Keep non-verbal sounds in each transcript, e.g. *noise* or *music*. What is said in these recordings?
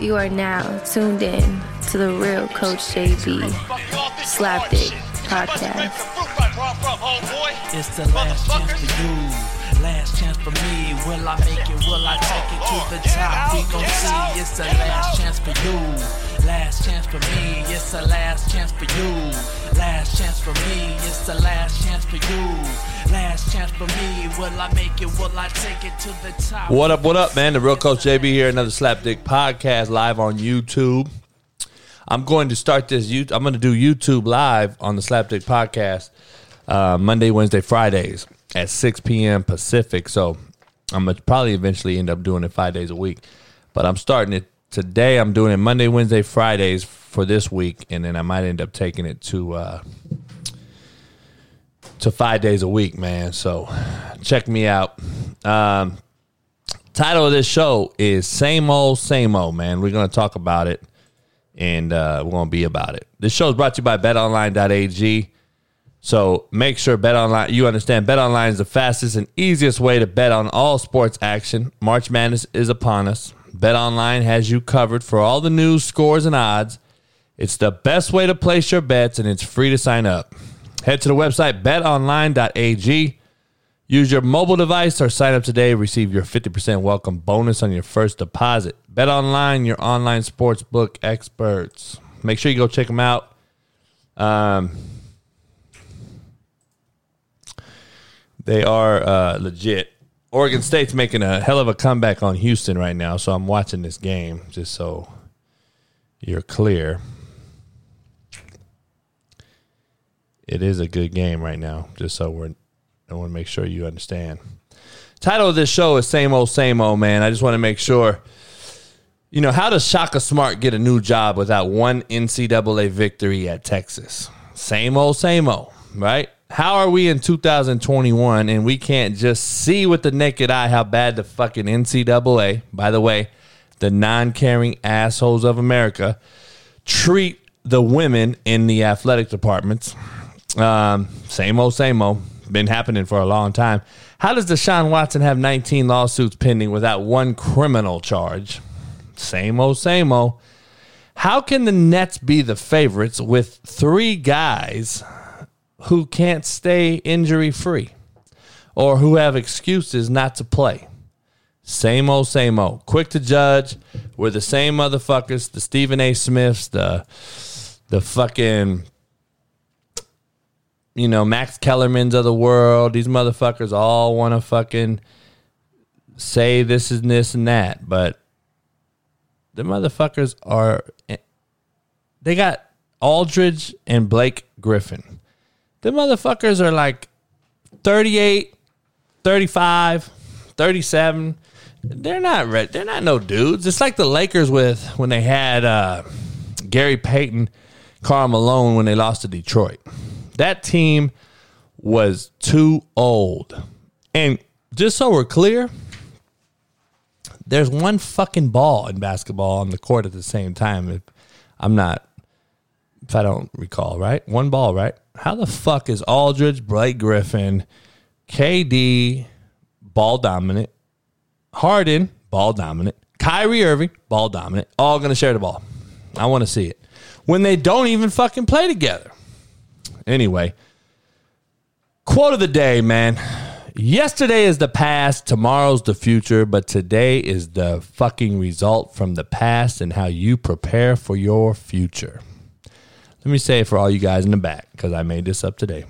You are now tuned in to the real Coach JB Slapdick podcast. It's the last chance for you, last chance for me. Will I make it? Will I take it to the top? We gon' see. It's the last chance for you, last chance for me. It's the last chance for you, last chance for me. It's the last chance for you, last chance for me. Will I make it? Will I take it to the top? What up, what up, man? The real Coach JB here, another Slapdick podcast live on YouTube. I'm going to start this. I'm going to do YouTube live on the Slapdick podcast uh, Monday, Wednesday, Fridays at 6 p.m. Pacific. So I'm to probably eventually end up doing it five days a week. But I'm starting it today. I'm doing it Monday, Wednesday, Fridays for this week, and then I might end up taking it to uh, to five days a week, man. So check me out. Um, title of this show is same old same old man we're to talk about it and uh, we're to be about it this show is brought to you by betonline.ag so make sure Bet Online, you understand Bet Online is the fastest and easiest way to bet on all sports action march madness is upon us Bet Online has you covered for all the news scores and odds it's the best way to place your bets and it's free to sign up head to the website betonline.ag Use your mobile device or sign up today. Receive your 50% welcome bonus on your first deposit. Bet online, your online sports book experts. Make sure you go check them out. Um, they are uh, legit. Oregon State's making a hell of a comeback on Houston right now, so I'm watching this game just so you're clear. It is a good game right now, just so we're I want to make sure you understand. Title of this show is Same Old, Same Old, man. I just want to make sure. You know, how does Shaka Smart get a new job without one NCAA victory at Texas? Same old, same old, right? How are we in 2021 and we can't just see with the naked eye how bad the fucking NCAA, by the way, the non caring assholes of America, treat the women in the athletic departments? Um, same old, same old. Been happening for a long time. How does Deshaun Watson have 19 lawsuits pending without one criminal charge? Same old, same old. How can the Nets be the favorites with three guys who can't stay injury free or who have excuses not to play? Same old, same old. Quick to judge. We're the same motherfuckers. The Stephen A. Smiths, the the fucking you know, Max Kellerman's of the world. These motherfuckers all want to fucking say this and this and that, but the motherfuckers are. Eh, they got Aldridge and Blake Griffin. The motherfuckers are like 38, 35, 37. They're not red. They're not no dudes. It's like the Lakers with when they had uh, Gary Payton, Karl Malone when they lost to Detroit. That team was too old. And just so we're clear, there's one fucking ball in basketball on the court at the same time. If I'm not, if I don't recall, right? One ball, right? How the fuck is Aldridge, Blake Griffin, KD, ball dominant, Harden, ball dominant, Kyrie Irving, ball dominant, all going to share the ball? I want to see it. When they don't even fucking play together. Anyway, quote of the day, man. Yesterday is the past, tomorrow's the future, but today is the fucking result from the past and how you prepare for your future. Let me say it for all you guys in the back because I made this up today.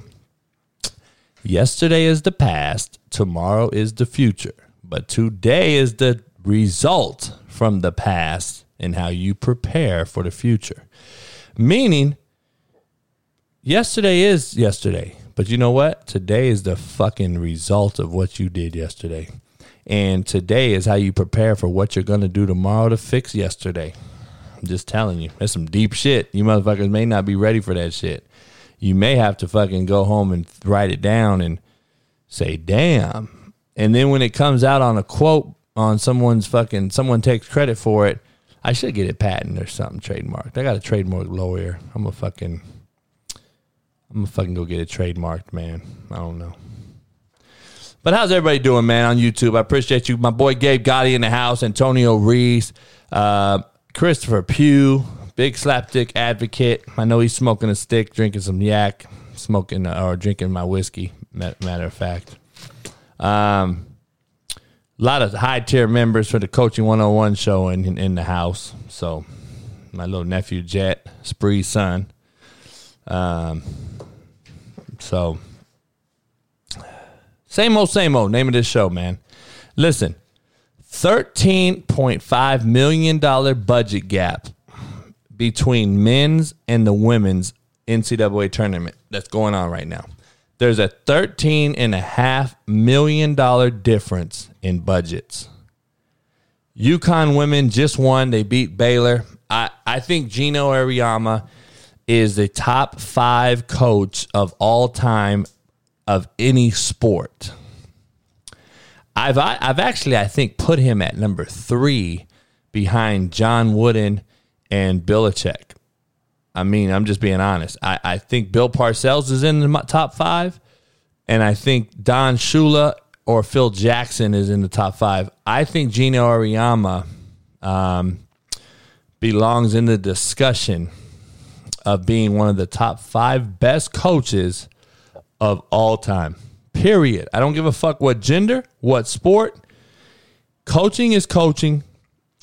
Yesterday is the past, tomorrow is the future, but today is the result from the past and how you prepare for the future. Meaning, yesterday is yesterday. But you know what? Today is the fucking result of what you did yesterday. And today is how you prepare for what you're going to do tomorrow to fix yesterday. I'm just telling you. That's some deep shit. You motherfuckers may not be ready for that shit. You may have to fucking go home and write it down and say, damn. And then when it comes out on a quote on someone's fucking, someone takes credit for it, I should get it patent or something trademarked. I got a trademark lawyer. I'm a fucking I'm gonna fucking go get it trademarked, man. I don't know. But how's everybody doing, man, on YouTube? I appreciate you. My boy Gabe Gotti in the house, Antonio Reese. Uh, Christopher Pugh, big slapdick advocate. I know he's smoking a stick, drinking some yak, smoking uh, or drinking my whiskey. Matter of fact, um, a lot of high tier members for the Coaching 101 show in, in, in the house. So, my little nephew Jet, Spree's son. Um, so, same old, same old. Name of this show, man. Listen, $13.5 million budget gap between men's and the women's NCAA tournament that's going on right now. There's a $13.5 million difference in budgets. UConn women just won. They beat Baylor. I, I think Geno Auriemma is the top five coach of all time of any sport. I've I've actually I think put him at number three behind John Wooden and Belichick. I mean, I'm just being honest. I, I think Bill Parcells is in the top five, and I think Don Shula or Phil Jackson is in the top five. I think Geno Auriemma um, belongs in the discussion of being one of the top five best coaches of all time. Period. I don't give a fuck what gender, what sport. Coaching is coaching.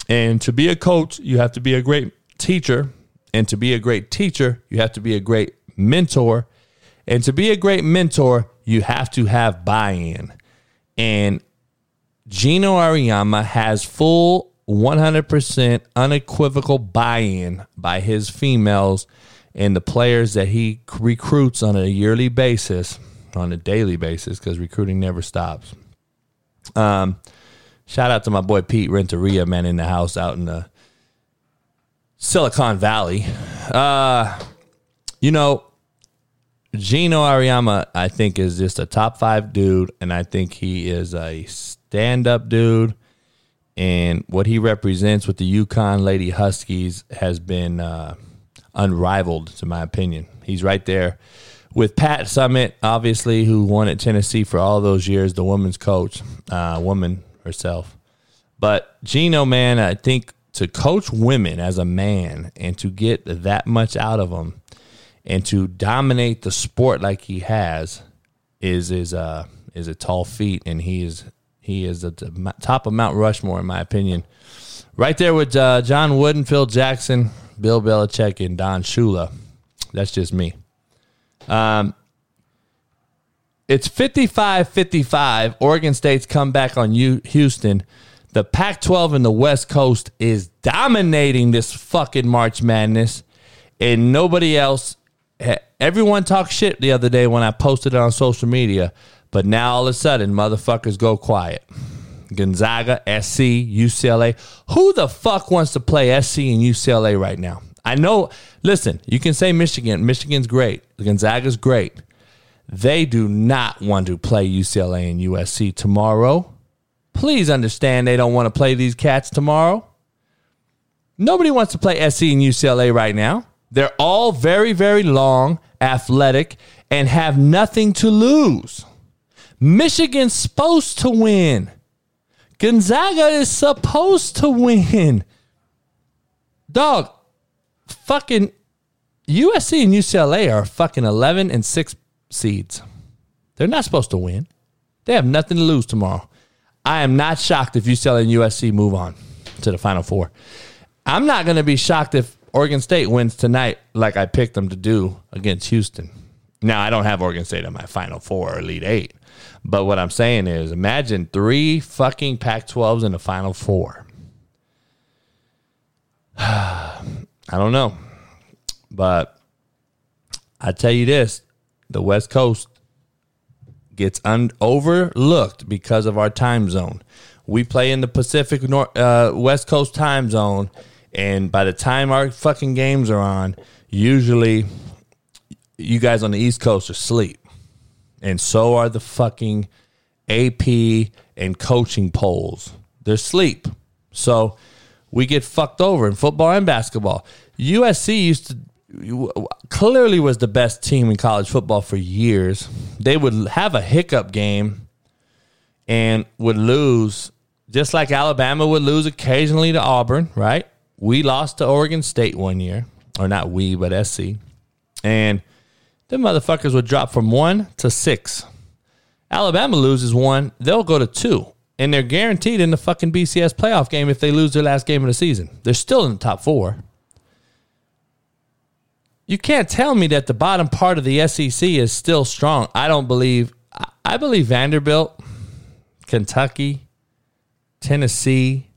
And to be a coach, you have to be a great teacher. And to be a great teacher, you have to be a great mentor. And to be a great mentor, you have to have buy in. And Geno Auriemma has full 100% unequivocal buy in by his females and the players that he recruits on a yearly basis on a daily basis because recruiting never stops. Um, shout out to my boy Pete Renteria, man, in the house out in the Silicon Valley. Uh, you know, Geno Auriemma, I think, is just a top five dude, and I think he is a stand up dude. And what he represents with the UConn Lady Huskies has been uh, unrivaled, to my opinion. He's right there with Pat Summitt, obviously, who won at Tennessee for all those years, the woman's coach, uh, woman herself. But Geno, man, I think to coach women as a man and to get that much out of them and to dominate the sport like he has is is uh is a tall feat, and he is he is at the top of Mount Rushmore in my opinion. Right there with uh, John Wooden, Phil Jackson, Bill Belichick, and Don Shula. That's just me. Um, it's 55 55. Oregon State's come back on Houston. The Pac 12 in the West Coast is dominating this fucking March Madness, and nobody else. Everyone talked shit the other day when I posted it on social media, but now all of a sudden, motherfuckers go quiet. Gonzaga, SC, UCLA. Who the fuck wants to play SC and UCLA right now? I know, listen, you can say Michigan. Michigan's great. Gonzaga's great. They do not want to play UCLA and USC tomorrow. Please understand they don't want to play these cats tomorrow. Nobody wants to play SC and UCLA right now. They're all very, very long, athletic, and have nothing to lose. Michigan's supposed to win. Gonzaga is supposed to win. Dog, fucking USC and UCLA are fucking 11 and 6 seeds. They're not supposed to win. They have nothing to lose tomorrow. I am not shocked if UCLA and USC move on to the Final Four. I'm not going to be shocked if Oregon State wins tonight, like I picked them to do against Houston. Now, I don't have Oregon State in my Final Four or Elite Eight. But what I'm saying is imagine three fucking Pac 12s in the Final Four. *sighs* I don't know. But I tell you this the West Coast gets un- overlooked because of our time zone. We play in the Pacific North, uh, West Coast time zone, and by the time our fucking games are on, usually you guys on the East Coast are asleep. And so are the fucking AP and coaching polls. They're asleep. So we get fucked over in football and basketball. USC used to clearly was the best team in college football for years. They would have a hiccup game and would lose, just like Alabama would lose occasionally to Auburn, right? we lost to Oregon State one year, or not we, but SC, and them motherfuckers would drop from one to six. Alabama loses one, they'll go to two, and they're guaranteed in the fucking BCS playoff game if they lose their last game of the season. They're still in the top four. You can't tell me that the bottom part of the SEC is still strong. I don't believe. I believe Vanderbilt, Kentucky, Tennessee.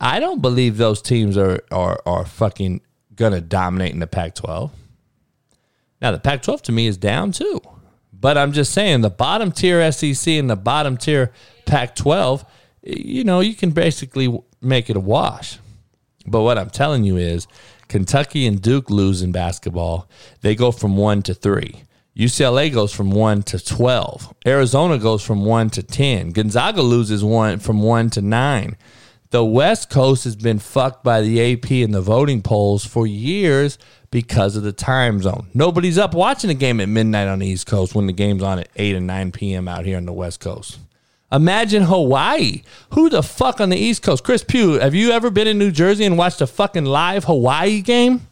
I don't believe those teams are are are fucking gonna dominate in the Pac-12. Now the Pac-12 to me is down too, but I'm just saying the bottom tier SEC and the bottom tier Pac-12. You know, you can basically make it a wash. But what I'm telling you is Kentucky and Duke lose in basketball. They go from one to three. UCLA goes from one to 12. Arizona goes from one to 10. Gonzaga loses one from one to nine. The West Coast has been fucked by the AP and the voting polls for years because of the time zone. Nobody's up watching a game at midnight on the East Coast when the game's on at 8 and 9 p.m. out here on the West Coast. Imagine Hawaii. Who the fuck on the East Coast? Chris Pugh, have you ever been in New Jersey and watched a fucking live Hawaii game?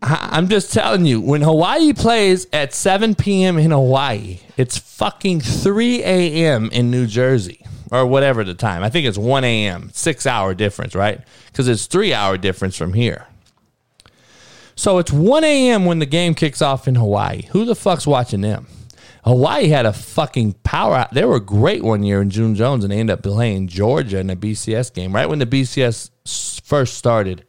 I'm just telling you, when Hawaii plays at 7 p.m. in Hawaii, it's fucking 3 a.m. in New Jersey or whatever the time. I think it's 1 a.m., six hour difference, right? Because it's three hour difference from here. So it's 1 a.m. when the game kicks off in Hawaii. Who the fuck's watching them? Hawaii had a fucking power. They were great one year in June Jones, and they ended up playing Georgia in a BCS game right when the BCS first started,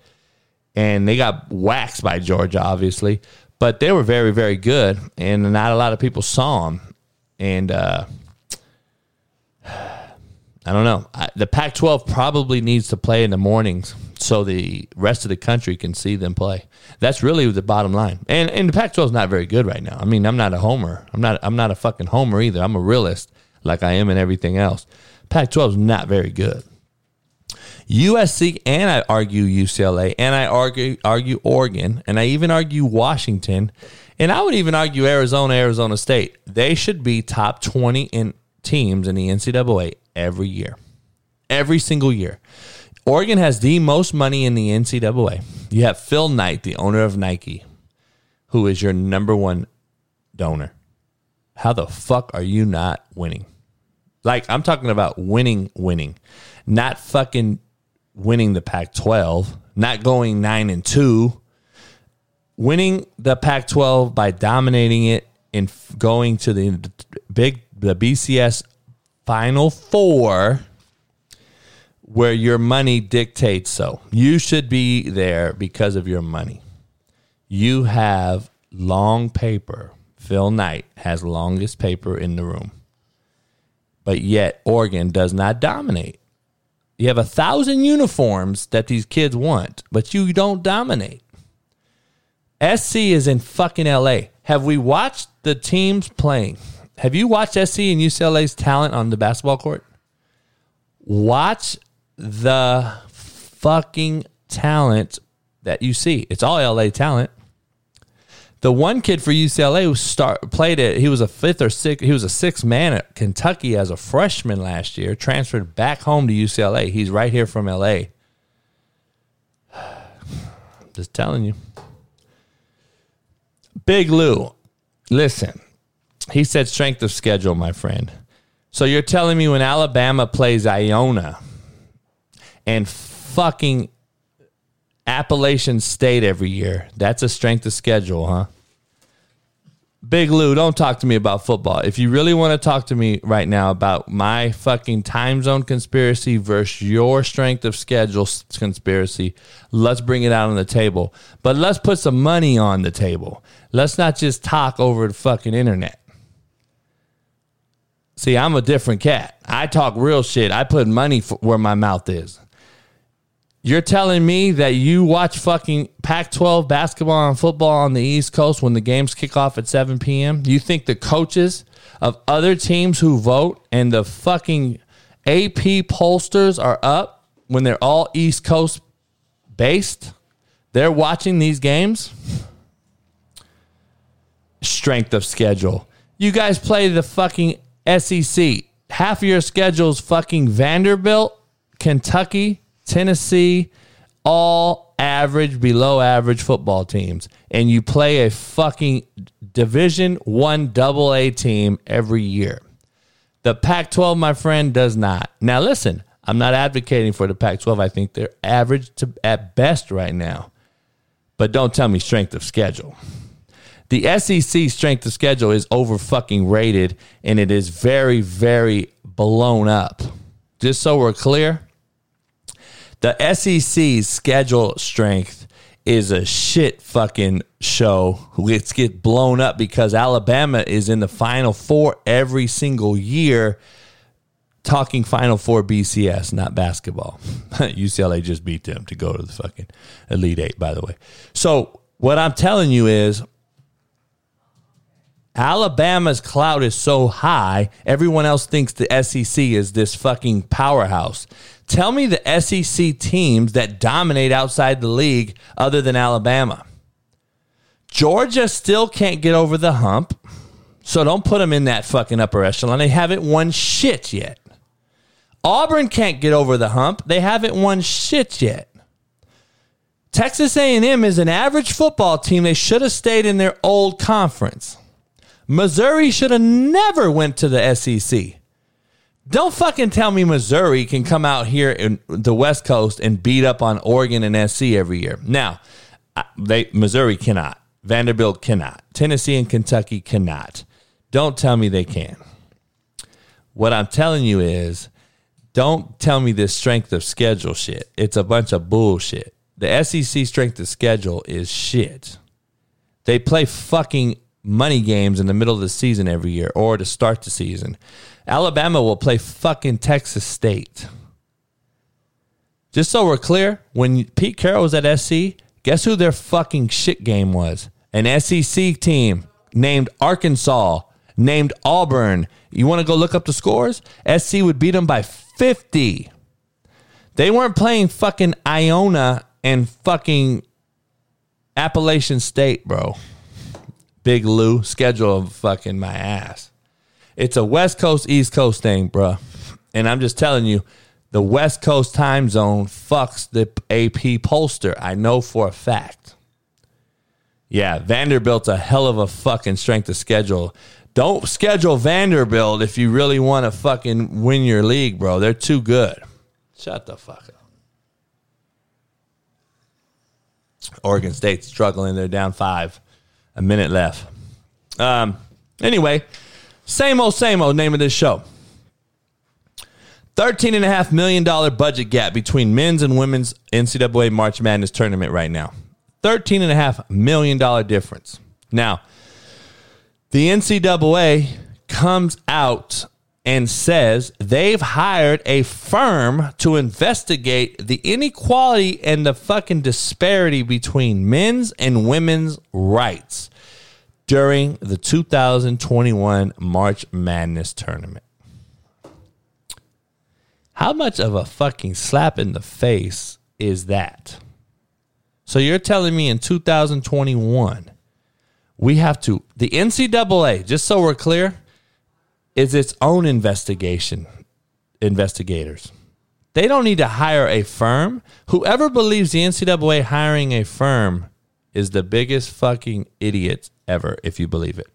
and they got waxed by Georgia, obviously. But they were very, very good, and not a lot of people saw them. And uh, *sighs* I don't know. I, the Pac-12 probably needs to play in the mornings so the rest of the country can see them play. That's really the bottom line. And and the Pac-12 is not very good right now. I mean, I'm not a homer. I'm not I'm not a fucking homer either. I'm a realist like I am in everything else. Pac-12 is not very good. USC and I argue UCLA and I argue argue Oregon and I even argue Washington and I would even argue Arizona, Arizona State. They should be top 20 in teams in the NCAA every year. Every single year. Oregon has the most money in the NCAA. You have Phil Knight, the owner of Nike, who is your number one donor. How the fuck are you not winning? Like, I'm talking about winning, winning, not fucking winning the Pac 12, not going nine and two, winning the Pac 12 by dominating it and going to the big, the BCS Final Four where your money dictates so. You should be there because of your money. You have long paper. Phil Knight has longest paper in the room. But yet Oregon does not dominate. You have a thousand uniforms that these kids want, but you don't dominate. SC is in fucking LA. Have we watched the teams playing? Have you watched SC and UCLA's talent on the basketball court? Watch the fucking talent that you see. It's all LA talent. The one kid for UCLA who start played it, he was a fifth or sixth, he was a sixth man at Kentucky as a freshman last year, transferred back home to UCLA. He's right here from LA. *sighs* Just telling you. Big Lou, listen. He said strength of schedule, my friend. So you're telling me when Alabama plays Iona and fucking Appalachian State every year, that's a strength of schedule, huh? Big Lou, don't talk to me about football. If you really want to talk to me right now about my fucking time zone conspiracy versus your strength of schedule conspiracy, let's bring it out on the table. But let's put some money on the table. Let's not just talk over the fucking internet. See, I'm a different cat. I talk real shit. I put money where my mouth is. You're telling me that you watch fucking Pac 12 basketball and football on the East Coast when the games kick off at 7 p.m.? You think the coaches of other teams who vote and the fucking AP pollsters are up when they're all East Coast based? They're watching these games? Strength of schedule. You guys play the fucking SEC half of your schedule's fucking Vanderbilt, Kentucky, Tennessee, all average, below average football teams, and you play a fucking Division One Double A team every year. The Pac-12, my friend, does not. Now, listen, I'm not advocating for the Pac-12. I think they're average to at best right now, but don't tell me strength of schedule. The SEC strength of schedule is over fucking rated, and it is very, very blown up. Just so we're clear, the SEC's schedule strength is a shit fucking show. Let's get blown up because Alabama is in the Final Four every single year. Talking Final Four BCS, not basketball. *laughs* UCLA just beat them to go to the fucking Elite Eight, by the way. So what I'm telling you is Alabama's clout is so high, everyone else thinks the SEC is this fucking powerhouse. Tell me the SEC teams that dominate outside the league other than Alabama. Georgia still can't get over the hump, so don't put them in that fucking upper echelon. They haven't won shit yet. Auburn can't get over the hump. They haven't won shit yet. Texas A&M is an average football team. They should have stayed in their old conference. Missouri should have never went to the SEC. Don't fucking tell me Missouri can come out here in the West Coast and beat up on Oregon and SC every year. Now, they Missouri cannot. Vanderbilt cannot. Tennessee and Kentucky cannot. Don't tell me they can. What I'm telling you is don't tell me this strength of schedule shit. It's a bunch of bullshit. The SEC strength of schedule is shit. They play fucking money games in the middle of the season every year or to start the season. Alabama will play fucking Texas State. Just so we're clear, when Pete Carroll was at SC, guess who their fucking shit game was? An SEC team named Arkansas, named Auburn. You want to go look up the scores? SC would beat them by 50. They weren't playing fucking Iona and fucking Appalachian State, bro. Big Lou schedule of fucking my ass. It's a West Coast, East Coast thing, bro. And I'm just telling you, the West Coast time zone fucks the AP pollster. I know for a fact. Yeah, Vanderbilt's a hell of a fucking strength of schedule. Don't schedule Vanderbilt if you really want to fucking win your league, bro. They're too good. Shut the fuck up. Oregon State's struggling. They're down five. A minute left. Um, anyway, same old, same old name of this show. $13.5 million budget gap between men's and women's NCAA March Madness tournament right now. $13.5 million difference. Now, the NCAA comes out and says they've hired a firm to investigate the inequality and the fucking disparity between men's and women's rights during the 2021 March Madness tournament. How much of a fucking slap in the face is that? So you're telling me in 2021 we have to the NCAA, just so we're clear, is its own investigation investigators. They don't need to hire a firm. Whoever believes the NCAA hiring a firm is the biggest fucking idiot ever, if you believe it.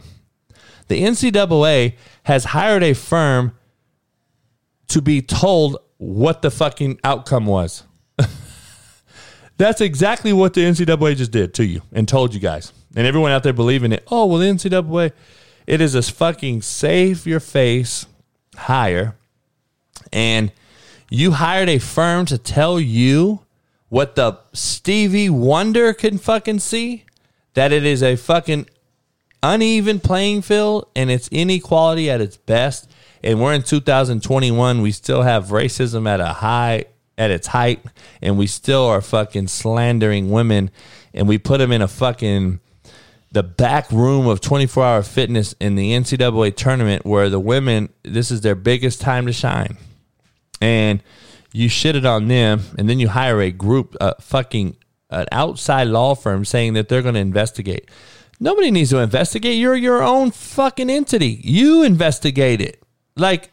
The NCAA has hired a firm to be told what the fucking outcome was. *laughs* That's exactly what the NCAA just did to you and told you guys. And everyone out there believing it. Oh, well, the NCAA, it is a fucking save your face hire. And you hired a firm to tell you what the Stevie Wonder can fucking see? That it is a fucking uneven playing field and it's inequality at its best. And we're in 2021. We still have racism at a high, at its height, and we still are fucking slandering women. And we put them in a fucking the back room of 24 hour fitness in the NCAA tournament where the women, this is their biggest time to shine. And you shit it on them, and then you hire a group, uh, fucking an outside law firm saying that they're going to investigate. Nobody needs to investigate. You're your own fucking entity. You investigate it. Like,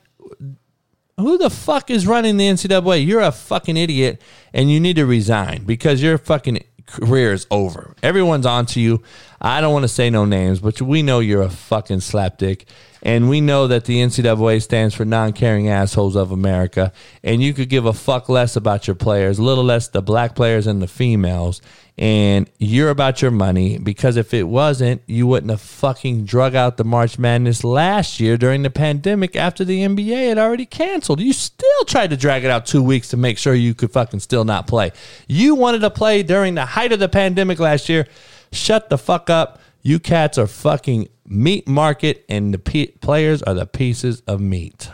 who the fuck is running the NCAA? You're a fucking idiot and you need to resign because your fucking career is over. Everyone's onto you. I don't want to say no names, but we know you're a fucking slapdick. And we know that the NCAA stands for non caring assholes of America. And you could give a fuck less about your players, a little less the black players and the females and you're about your money because if it wasn't, you wouldn't have fucking drug out the March Madness last year during the pandemic after the NBA had already canceled. You still tried to drag it out two weeks to make sure you could fucking still not play. You wanted to play during the height of the pandemic last year. Shut the fuck up. You cats are fucking meat market, and the p- players are the pieces of meat.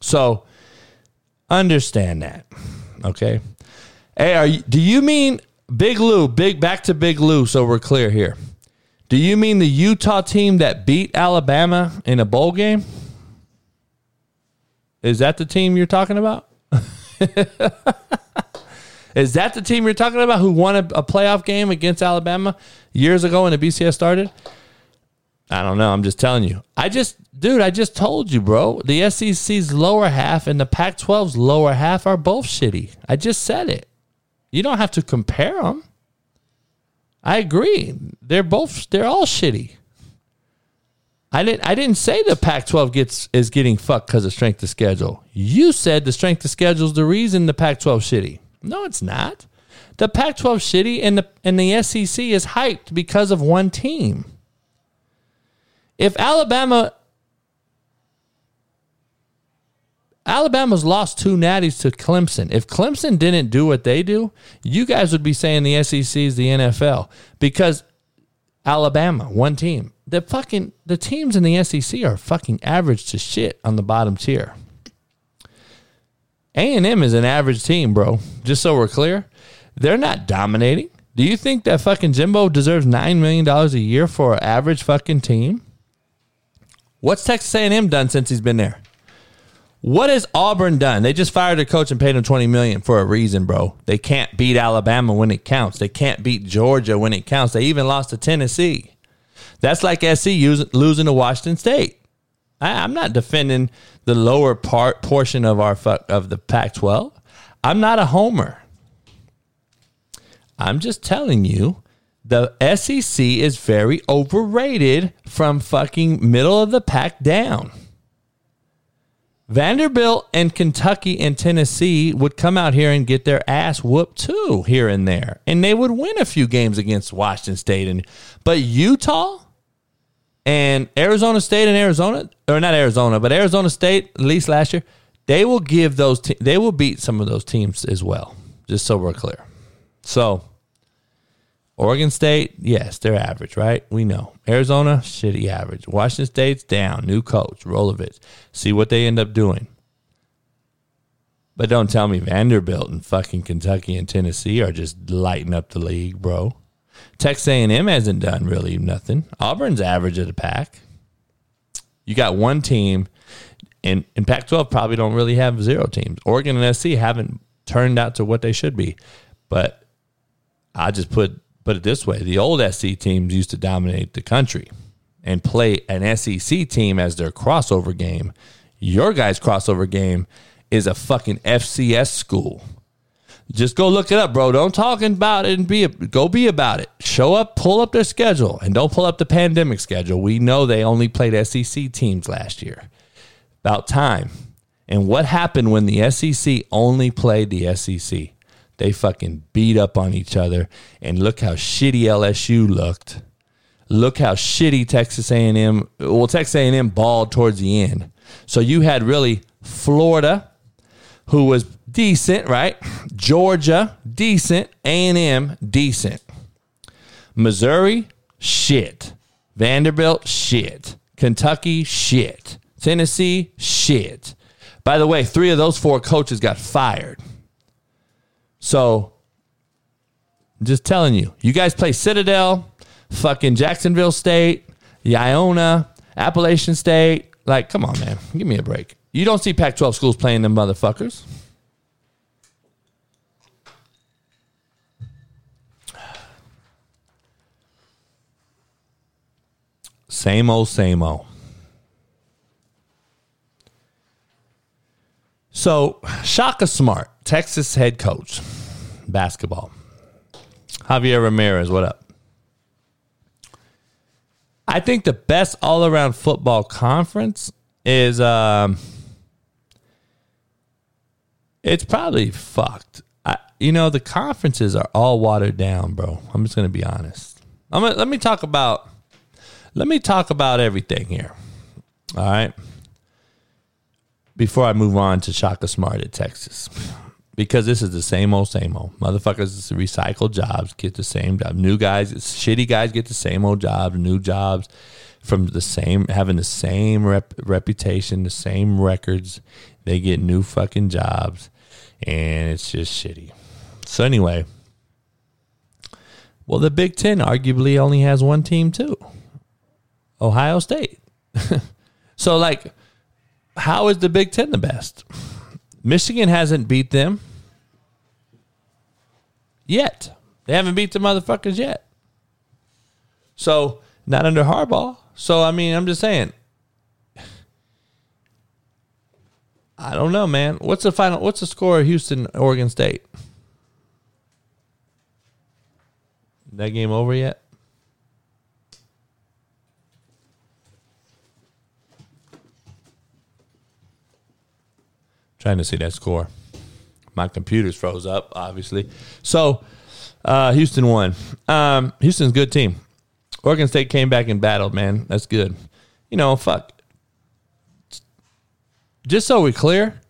So understand that, okay? Hey, are you, do you mean Big Lou, big back to Big Lou, so we're clear here. Do you mean the Utah team that beat Alabama in a bowl game? Is that the team you're talking about? *laughs* Is that the team you're talking about who won a, a, playoff game against Alabama years ago when the BCS started? I don't know. I'm just telling you. I just, dude, I just told you, bro. The SEC's lower half and the Pac 12's lower half are both shitty. I just said it. You don't have to compare them. I agree. They're both they're all shitty. I didn't I didn't say the Pac-12 gets is getting fucked because of strength of schedule. You said the strength of schedule is the reason the Pac-12 shitty. No, it's not. The Pac-12 shitty and the and the SEC is hyped because of one team. If Alabama Alabama's lost two natties to Clemson. If Clemson didn't do what they do, you guys would be saying the SEC is the NFL because Alabama, one team. The fucking the teams in the SEC are fucking average to shit on the bottom tier. A&M is an average team, bro. Just so we're clear, they're not dominating. Do you think that fucking Jimbo deserves nine million dollars a year for an average fucking team? What's Texas A&M done since he's been there? What has Auburn done? They just fired a coach and paid him twenty million for a reason, bro. They can't beat Alabama when it counts. They can't beat Georgia when it counts. They even lost to Tennessee. That's like SC losing to Washington State. I, am not defending the lower part portion of our of the Pac-12. I'm not a homer. I'm just telling you the SEC is very overrated from fucking middle of the pack down. Vanderbilt and Kentucky and Tennessee would come out here and get their ass whooped too here and there. And they would win a few games against Washington State and but Utah and Arizona State and Arizona or not Arizona, but Arizona State at least last year, they will give those te- they will beat some of those teams as well. Just so we're clear. So Oregon State, yes, they're average, right? We know. Arizona, shitty average. Washington State's down. New coach, Rolovich. See what they end up doing. But don't tell me Vanderbilt and fucking Kentucky and Tennessee are just lighting up the league, bro. Texas A&M hasn't done really nothing. Auburn's average of the pack. You got one team, and, and Pac-12 probably don't really have zero teams. Oregon and SC haven't turned out to what they should be. But I just put put it this way the old SC teams used to dominate the country and play an SEC team as their crossover game. Your guys' crossover game is a fucking FCS school. Just go look it up, bro. Don't talk about it and be a, go be about it. Show up, pull up their schedule, and don't pull up the pandemic schedule. We know they only played SEC teams last year. About time. And what happened when the SEC only played the SEC? They fucking beat up on each other, and look how shitty LSU looked. Look how shitty Texas A&M. Well, Texas A&M balled towards the end. So you had really Florida, who was decent, right? Georgia, decent. A&M, decent. Missouri, shit. Vanderbilt, shit. Kentucky, shit. Tennessee, shit. By the way, three of those four coaches got fired. So, just telling you, you guys play Citadel, fucking Jacksonville State, Iona, Appalachian State. Like, come on, man. Give me a break. You don't see Pac 12 schools playing them motherfuckers. Same old, same old. So, Shaka Smart, Texas head coach, basketball. Javier Ramirez, what up? I think the best all around football conference is um, it's probably fucked. I, you know, the conferences are all watered down, bro. I'm just gonna be honest. I'm gonna, let me talk about let me talk about everything here. All right. Before I move on to Shaka Smart at Texas. Because this is the same old, same old. Motherfuckers recycle jobs, get the same job. New guys, shitty guys get the same old jobs, new jobs from the same, having the same rep, reputation, the same records. They get new fucking jobs, and it's just shitty. So, anyway, well, the Big Ten arguably only has one team, too Ohio State. *laughs* so, like, how is the Big Ten the best? Michigan hasn't beat them yet. They haven't beat the motherfuckers yet. So, not under Harbaugh. So, I mean, I'm just saying. I don't know, man. What's the final? What's the score of Houston, Oregon State? That game over yet? Trying to see that score. My computer's froze up, obviously. So uh, Houston won. Um, Houston's a good team. Oregon State came back and battled, man. That's good. You know, fuck. Just so we're clear,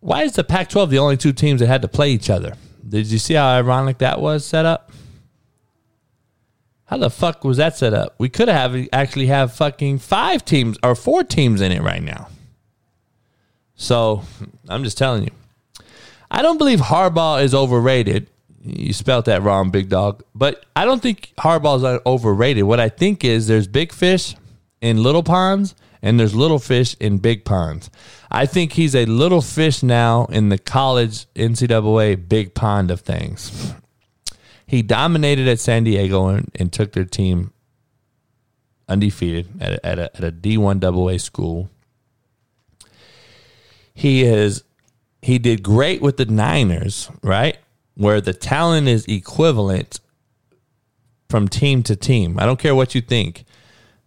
why is the Pac 12 the only two teams that had to play each other? Did you see how ironic that was set up? How the fuck was that set up? We could have actually have fucking five teams or four teams in it right now. So I'm just telling you. I don't believe Harbaugh is overrated. You spelt that wrong, big dog. But I don't think Harbaugh is overrated. What I think is there's big fish in little ponds and there's little fish in big ponds. I think he's a little fish now in the college NCAA big pond of things. He dominated at San Diego and, and took their team undefeated at a, at a, at a D1 AA school. He is he did great with the Niners, right? Where the talent is equivalent from team to team. I don't care what you think.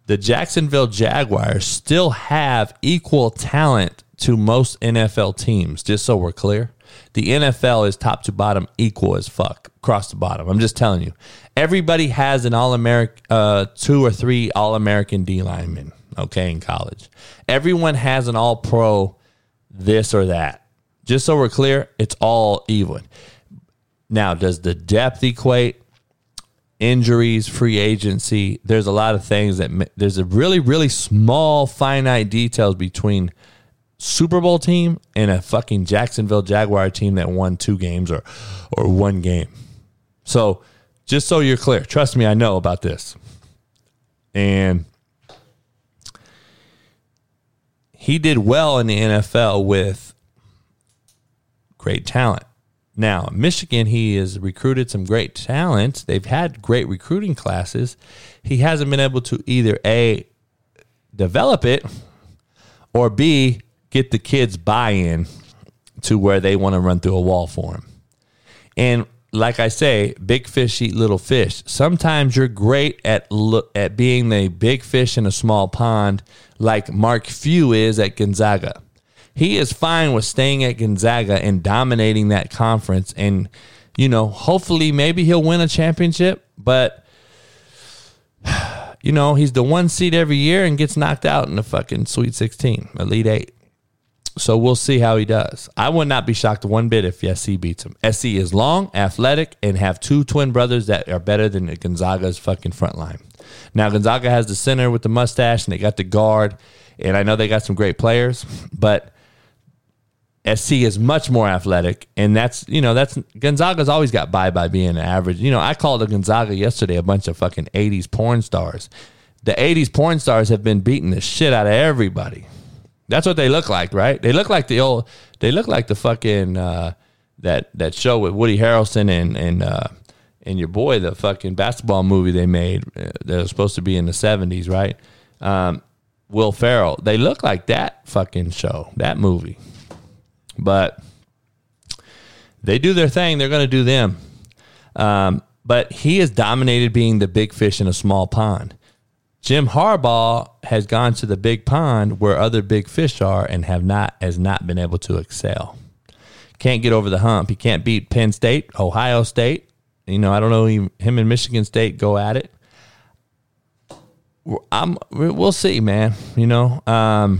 The Jacksonville Jaguars still have equal talent to most NFL teams, just so we're clear. The NFL is top to bottom equal as fuck across the bottom. I'm just telling you. Everybody has an All American, uh, two or three All American D linemen, okay, in college. Everyone has an All Pro this or that. Just so we're clear, it's all even. Now, does the depth equate? Injuries, free agency. There's a lot of things that there's a really, really small, finite details between Super Bowl team and a fucking Jacksonville Jaguar team that won two games or or one game. So, just so you're clear, trust me, I know about this. And he did well in the NFL with great talent. Now, Michigan, he has recruited some great talent. They've had great recruiting classes. He hasn't been able to either A, develop it, or B, get the kids buy in to where they want to run through a wall for him. And like I say, big fish eat little fish. Sometimes you're great at at being the big fish in a small pond, like Mark Few is at Gonzaga. He is fine with staying at Gonzaga and dominating that conference, and you know, hopefully, maybe he'll win a championship. But *sighs* you know, he's the one seed every year and gets knocked out in the fucking Sweet 16, Elite Eight. So we'll see how he does. I would not be shocked one bit if SC beats him. SC is long, athletic, and have two twin brothers that are better than Gonzaga's fucking front line. Now Gonzaga has the center with the mustache, and they got the guard, and I know they got some great players, but SC is much more athletic, and that's you know that's Gonzaga's always got by by being average. You know, I called a Gonzaga yesterday a bunch of fucking '80s porn stars. The '80s porn stars have been beating the shit out of everybody. That's what they look like, right? They look like the old. They look like the fucking uh, that that show with Woody Harrelson and and uh, and your boy, the fucking basketball movie they made uh, that was supposed to be in the seventies, right? Um, Will Ferrell. They look like that fucking show, that movie. But they do their thing. They're going to do them. Um, but he has dominated being the big fish in a small pond. Jim Harbaugh has gone to the big pond where other big fish are and have not has not been able to excel. Can't get over the hump. He can't beat Penn State, Ohio State. You know, I don't know. Him and Michigan State go at it. I'm. We'll see, man. You know, um,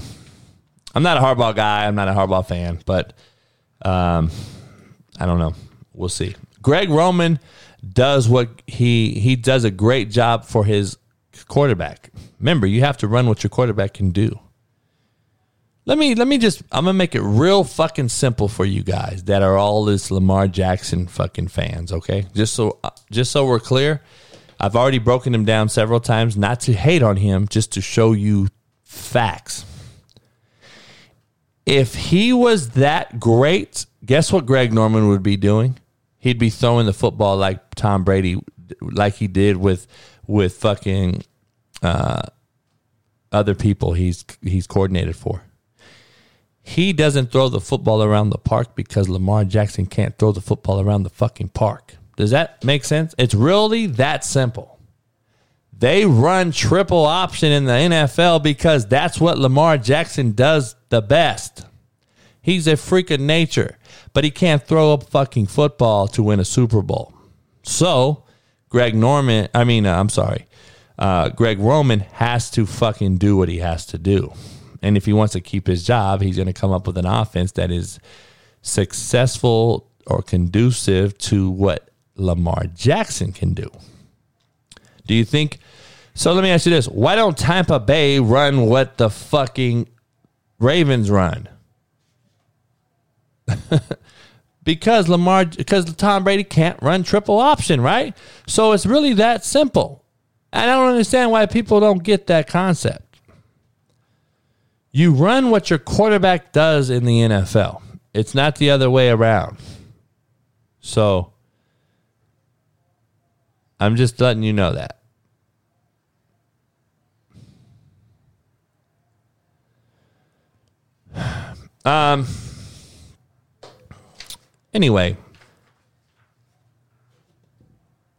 I'm not a Harbaugh guy. I'm not a Harbaugh fan, but um, I don't know. We'll see. Greg Roman does what he he does a great job for his quarterback. Remember, you have to run what your quarterback can do. Let me let me just I'm gonna make it real fucking simple for you guys that are all this Lamar Jackson fucking fans, okay? Just so uh, just so we're clear, I've already broken him down several times, not to hate on him, just to show you facts. If he was that great, guess what Greg Norman would be doing? He'd be throwing the football like Tom Brady, like he did with with fucking uh, other people he's he's coordinated for. He doesn't throw the football around the park because Lamar Jackson can't throw the football around the fucking park. Does that make sense? It's really that simple. They run triple option in the NFL because that's what Lamar Jackson does the best. He's a freak of nature, but he can't throw a fucking football to win a Super Bowl. So, Greg Norman, I mean, uh, I'm sorry, uh, Greg Roman has to fucking do what he has to do. And if he wants to keep his job, he's going to come up with an offense that is successful or conducive to what Lamar Jackson can do. Do you think? So let me ask you this: Why don't Tampa Bay run what the fucking Ravens run? *laughs* because Lamar, because Tom Brady can't run triple option, right? So it's really that simple. And I don't understand why people don't get that concept. You run what your quarterback does in the NFL. It's not the other way around. So I'm just letting you know that. *sighs* Um anyway,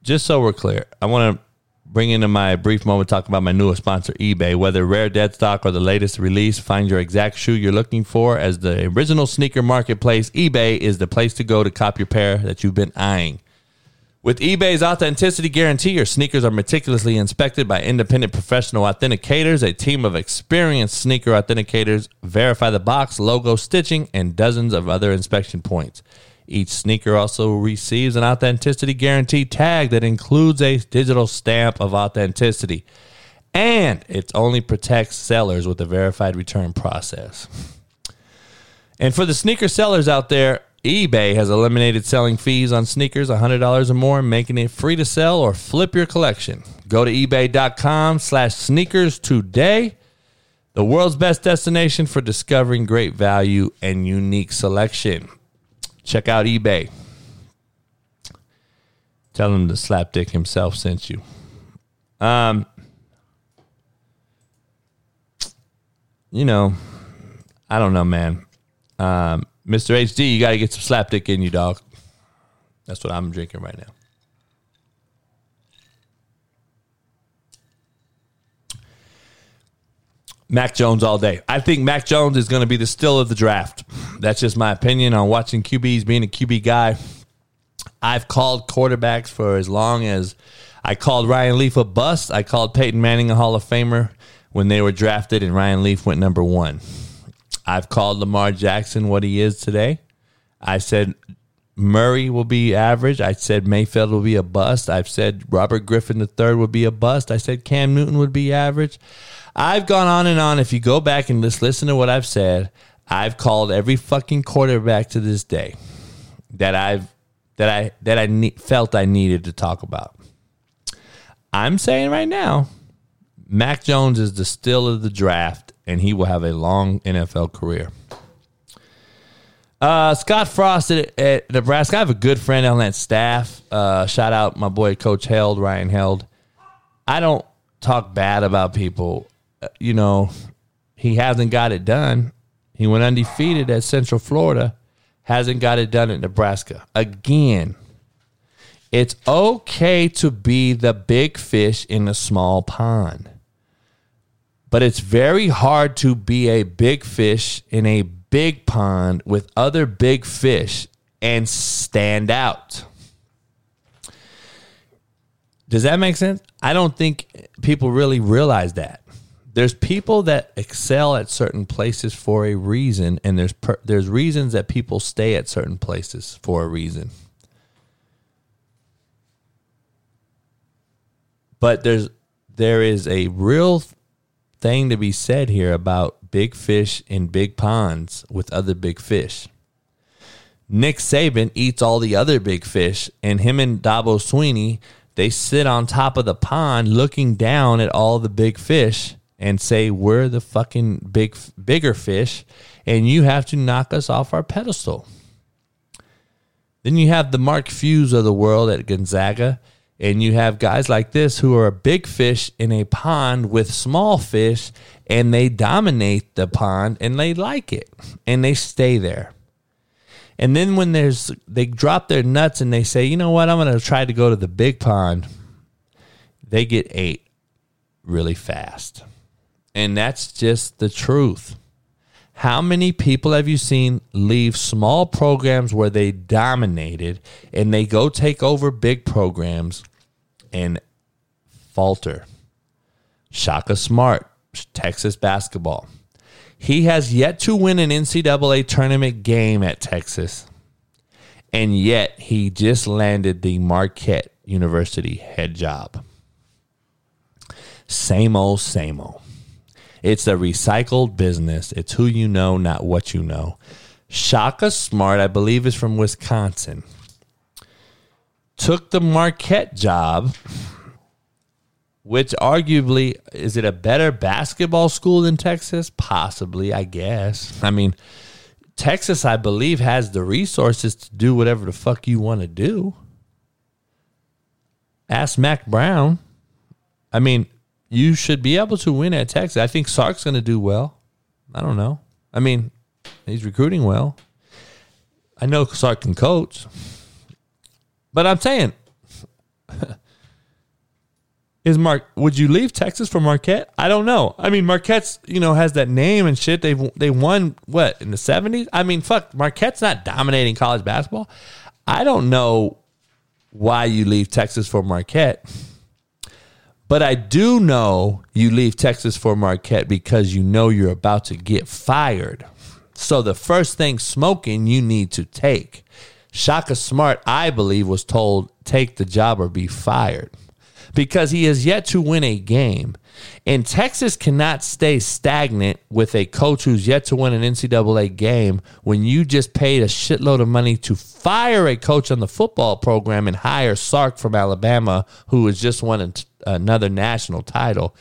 just so we're clear, I want to bring into my brief moment talk about my newest sponsor, eBay. Whether rare dead stock or the latest release, find your exact shoe you're looking for. As the original sneaker marketplace, eBay is the place to go to cop your pair that you've been eyeing. With eBay's authenticity guarantee, your sneakers are meticulously inspected by independent professional authenticators. A team of experienced sneaker authenticators verify the box, logo, stitching, and dozens of other inspection points. Each sneaker also receives an authenticity guarantee tag that includes a digital stamp of authenticity. And it only protects sellers with a verified return process. And for the sneaker sellers out there, eBay has eliminated selling fees on sneakers $100 or more, making it free to sell or flip your collection. Go to ebay.com slash sneakers today. The world's best destination for discovering great value and unique selection. Check out eBay. Tell him the slapdick himself sent you. Um, you know, I don't know, man. Um, Mr. HD, you got to get some slapdick in you, dog. That's what I'm drinking right now. Mac Jones all day. I think Mac Jones is going to be the still of the draft. That's just my opinion on watching QBs, being a QB guy. I've called quarterbacks for as long as I called Ryan Leaf a bust. I called Peyton Manning a Hall of Famer when they were drafted, and Ryan Leaf went number one. I've called Lamar Jackson what he is today. I said Murray will be average. I said Mayfield will be a bust. I've said Robert Griffin III would be a bust. I said Cam Newton would be average. I've gone on and on. If you go back and just listen to what I've said, I've called every fucking quarterback to this day that I've that I that I ne- felt I needed to talk about. I'm saying right now, Mac Jones is the still of the draft, and he will have a long NFL career. Uh, Scott Frost at, at, Nebraska. I have a good friend on that staff. Uh, shout out my boy Coach Held, Ryan Held. I don't talk bad about people you know, he hasn't got it done. He went undefeated at Central Florida, hasn't got it done at Nebraska. Again, it's okay to be the big fish in a small pond. But it's very hard to be a big fish in a big pond with other big fish and stand out. Does that make sense? I don't think people really realize that. There's people that excel at certain places for a reason, and there's per, there's reasons that people stay at certain places for a reason. But there's there is a real thing to be said here about big fish in big ponds with other big fish. Nick Saban eats all the other big fish, and him and Dabo Swinney they sit on top of the pond looking down at all the big fish and say we're the fucking big bigger fish and you have to knock us off our pedestal. Then you have the Mark Fews of the world at Gonzaga and you have guys like this who are a big fish in a pond with small fish and they dominate the pond and they like it and they stay there. And then when there's they drop their nuts and they say, "You know what? I'm going to try to go to the big pond." They get ate really fast. And that's just the truth. How many people have you seen leave small programs where they dominated and they go take over big programs and falter? Shaka Smart, Texas basketball. He has yet to win an NCAA tournament game at Texas, and yet he just landed the Marquette University head job. Same old, same old. It's a recycled business. It's who you know, not what you know. Shaka Smart, I believe, is from Wisconsin. Took the Marquette job which arguably is it a better basketball school than Texas? Possibly, I guess. I mean, Texas, I believe, has the resources to do whatever the fuck you want to do. Ask Mack Brown. I mean, you should be able to win at Texas. I think Sark's going to do well. I don't know. I mean, he's recruiting well. I know Sark can coach, but I'm saying *laughs* is Mark? Would you leave Texas for Marquette? I don't know. I mean, Marquette's you know has that name and shit. They've they won what in the seventies. I mean, fuck, Marquette's not dominating college basketball. I don't know why you leave Texas for Marquette, but I do know you leave Texas for Marquette because you know you're about to get fired. So the first thing smoking you need to take. Shaka Smart, I believe, was told take the job or be fired because he has yet to win a game. And Texas cannot stay stagnant with a coach who's yet to win an NCAA game when you just paid a shitload of money to fire a coach on the football program and hire Sark from Alabama, who has just won another national title.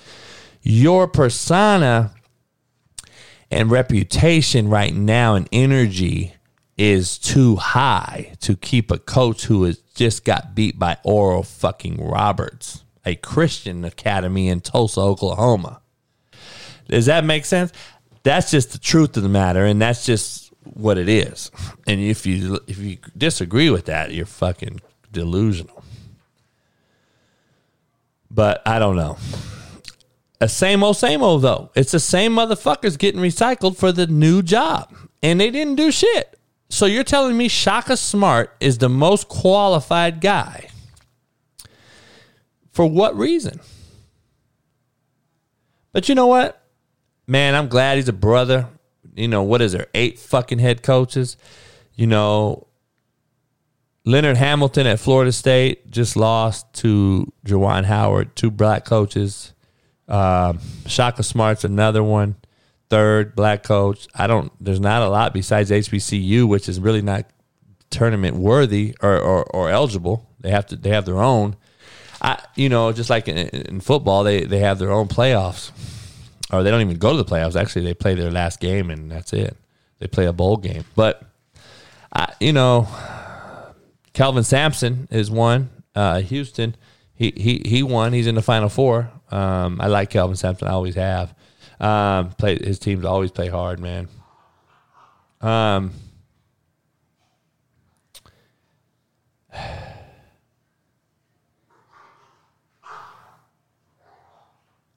Your persona and reputation right now and energy is too high to keep a coach who has just got beat by Oral fucking Roberts, a Christian academy in Tulsa, Oklahoma. Does that make sense? That's just the truth of the matter, and that's just what it is. And if you if you disagree with that, you're fucking delusional. But I don't know. A same old, same old though. It's the same motherfuckers getting recycled for the new job, and they didn't do shit. So you're telling me Shaka Smart is the most qualified guy? For what reason? But you know what? Man, I'm glad he's a brother. You know, what is there? Eight fucking head coaches. You know, Leonard Hamilton at Florida State just lost to Juwan Howard, two black coaches. Uh, Shaka Smart's another one third black coach. I don't. There's not a lot besides HBCU, which is really not tournament worthy or, or, or eligible. They have to. They have their own. I, you know, just like in, in, football, they they have their own playoffs, or they don't even go to the playoffs. Actually, they play their last game and that's it. They play a bowl game, but I, you know, Kelvin Sampson is one. Uh, Houston, he he he won. He's in the Final Four. Um, I like Kelvin Sampson. I always have. Um, play his teams always play hard, man. Um,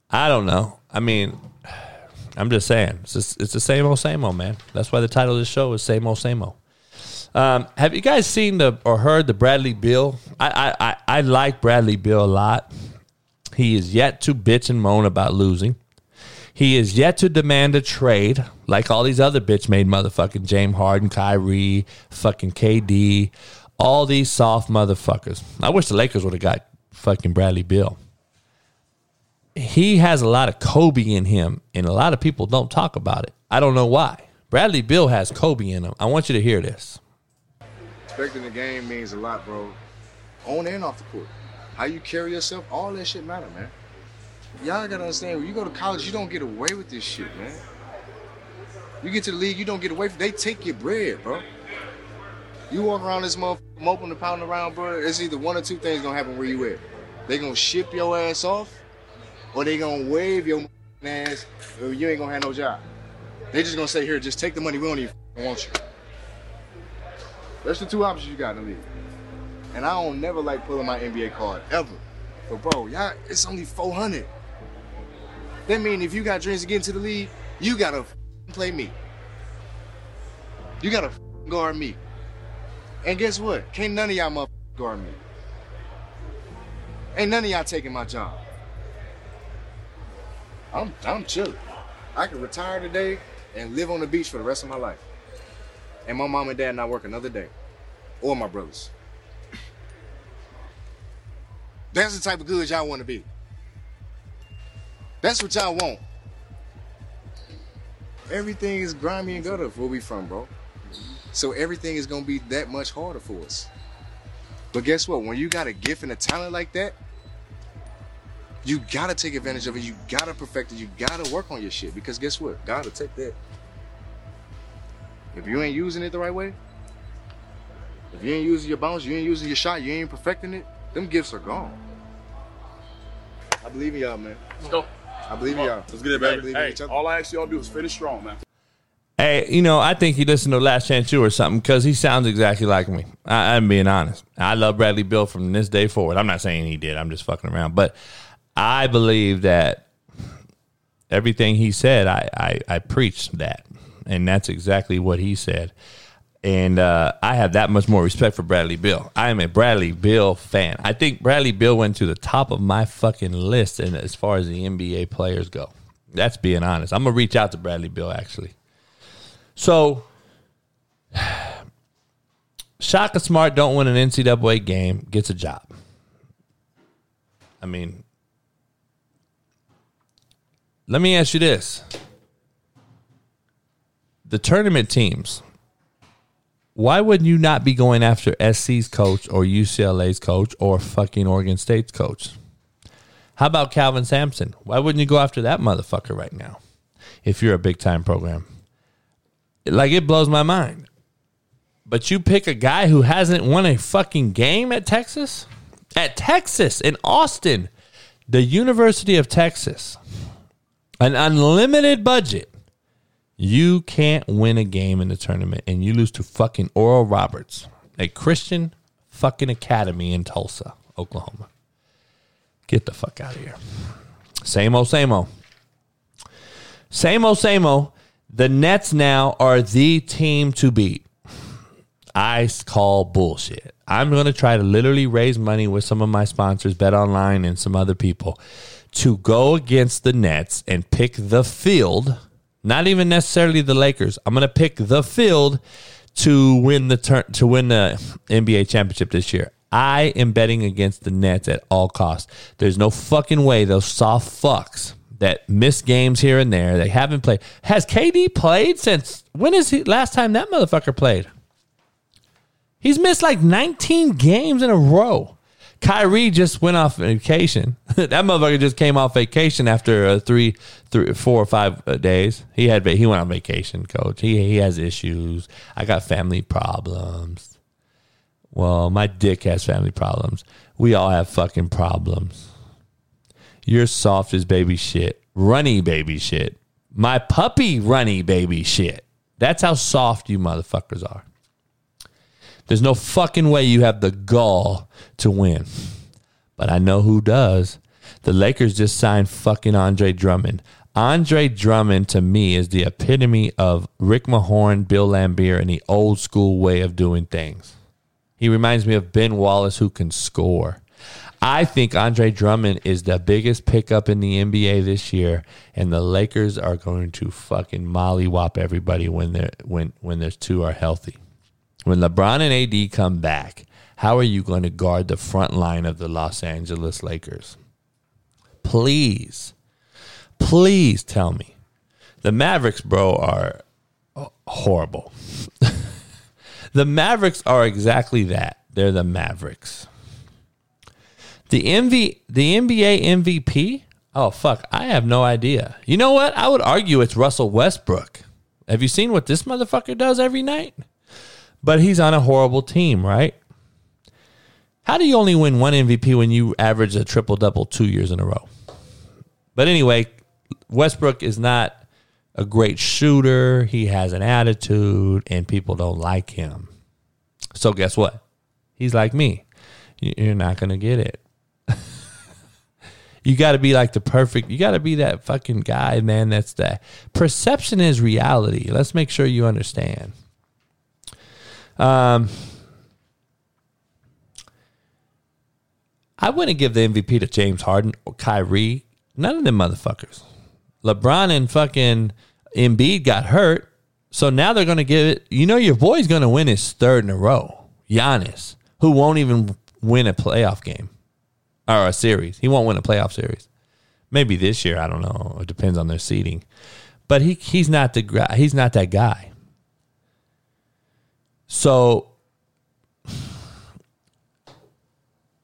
I don't know. I mean, I'm just saying it's just, it's the same old same old man. That's why the title of this show is same old same old. Um, have you guys seen the or heard the Bradley Beal? I, I, I, I like Bradley Beal a lot. He is yet to bitch and moan about losing. He is yet to demand a trade like all these other bitch made motherfucking James Harden, Kyrie, fucking KD, all these soft motherfuckers. I wish the Lakers would have got fucking Bradley Beal. he has a lot of Kobe in him, and a lot of people don't talk about it. I don't know why. Bradley Beal has Kobe in him. I want you to hear this. Respecting the game means a lot, bro. On and off the court. How you carry yourself, all that shit matter, man. Y'all gotta understand, when you go to college, you don't get away with this shit, man. You get to the league, you don't get away from They take your bread, bro. You walk around this motherfucker, moping and pounding around, bro, it's either one or two things gonna happen where you at. They gonna ship your ass off, or they gonna wave your ass, or you ain't gonna have no job. They just gonna say, here, just take the money, we don't even want you. That's the two options you got in the league. And I don't never like pulling my NBA card, ever. But bro, y'all, it's only 400. That mean if you got dreams to get into the league, you gotta play me. You gotta guard me. And guess what? Can't none of y'all guard me. Ain't none of y'all taking my job. I'm I'm chilling. I can retire today and live on the beach for the rest of my life. And my mom and dad not work another day. Or my brothers. That's the type of good y'all want to be. That's what y'all want. Everything is grimy and gutter where we from, bro. So everything is gonna be that much harder for us. But guess what? When you got a gift and a talent like that, you gotta take advantage of it. You gotta perfect it. You gotta work on your shit because guess what? God will take that. If you ain't using it the right way, if you ain't using your bounce, you ain't using your shot, you ain't perfecting it, them gifts are gone. I believe in y'all, man. Let's go. I believe in y'all. Let's get it, baby. Hey, all I ask y'all to do is finish strong, man. Hey, you know, I think he listened to Last Chance U or something because he sounds exactly like me. I, I'm being honest. I love Bradley Beal from this day forward. I'm not saying he did. I'm just fucking around. But I believe that everything he said, I, I, I preached that. And that's exactly what he said. And uh, I have that much more respect for Bradley Beal. I am a Bradley Beal fan. I think Bradley Beal went to the top of my fucking list and as far as the NBA players go. That's being honest. I'm gonna reach out to Bradley Beal actually. So *sighs* Shaka Smart don't win an NCAA game, gets a job. I mean, let me ask you this. The tournament teams, why wouldn't you not be going after SC's coach or UCLA's coach or fucking Oregon State's coach? How about Kelvin Sampson? Why wouldn't you go after that motherfucker right now if you're a big time program? Like it blows my mind. But you pick a guy who hasn't won a fucking game at Texas? At Texas, in Austin, the University of Texas an unlimited budget, you can't win a game in the tournament and you lose to fucking Oral Roberts, a Christian fucking academy in Tulsa, Oklahoma. Get the fuck out of here. Same old, same old. Same old, same old. The Nets now are the team to beat. I call bullshit. I'm going to try to literally raise money with some of my sponsors, Bet Online, and some other people to go against the Nets and pick the field, not even necessarily the Lakers. I'm going to pick the field to win the turn to win the NBA championship this year. I am betting against the Nets at all costs. There's no fucking way those soft fucks that miss games here and there. They haven't played. Has KD played since when is he last time that motherfucker played? He's missed like 19 games in a row. Kyrie just went off vacation. *laughs* that motherfucker just came off vacation after uh, three, three, four or five uh, days. He had he went on vacation, coach. He he has issues. I got family problems. Well, my dick has family problems. We all have fucking problems. You're soft as baby shit, runny baby shit. My puppy runny baby shit. That's how soft you motherfuckers are. There's no fucking way you have the gall to win. But I know who does. The Lakers just signed fucking Andre Drummond. Andre Drummond to me is the epitome of Rick Mahorn, Bill Laimbeer, and the old school way of doing things. He reminds me of Ben Wallace who can score. I think Andre Drummond is the biggest pickup in the NBA this year, and the Lakers are going to fucking mollywop everybody when they when when there's two are healthy. When LeBron and AD come back, how are you going to guard the front line of the Los Angeles Lakers? Please, please tell me. The Mavericks, bro, are horrible. *laughs* the Mavericks are exactly that. They're the Mavericks. The MV, the NBA MVP. Oh fuck, I have no idea. You know what? I would argue it's Russell Westbrook. Have you seen what this motherfucker does every night? But he's on a horrible team, right? How do you only win one MVP when you average a triple double two years in a row? But anyway, Westbrook is not a great shooter. He has an attitude, and people don't like him. So guess what? He's like me. You're not to get it. *laughs* you got to be like the perfect, you got to be that fucking guy, man. That's that. Perception is reality. Let's make sure you understand. Um, I wouldn't give the MVP to James Harden or Kyrie. None of them motherfuckers. LeBron and fucking Embiid got hurt. So now they're going to give it. You know, your boy's going to win his third in a row. Giannis, who won't even win a playoff game or a series. He won't win a playoff series. Maybe this year. I don't know. It depends on their seeding. But he he's not the he's not that guy. So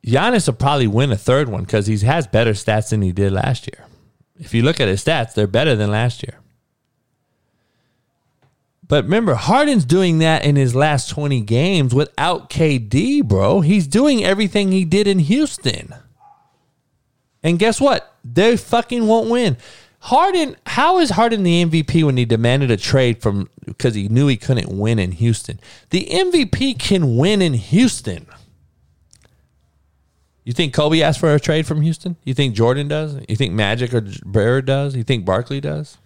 Giannis will probably win a third one because he has better stats than he did last year. If you look at his stats, they're better than last year. But remember, Harden's doing that in his last 20 games without KD, bro. He's doing everything he did in Houston. And guess what? They fucking won't win. Harden, how is Harden the MVP when he demanded a trade from because he knew he couldn't win in Houston? The MVP can win in Houston. You think Kobe asked for a trade from Houston? You think Jordan does? You think Magic or Bird does? You think Barkley does?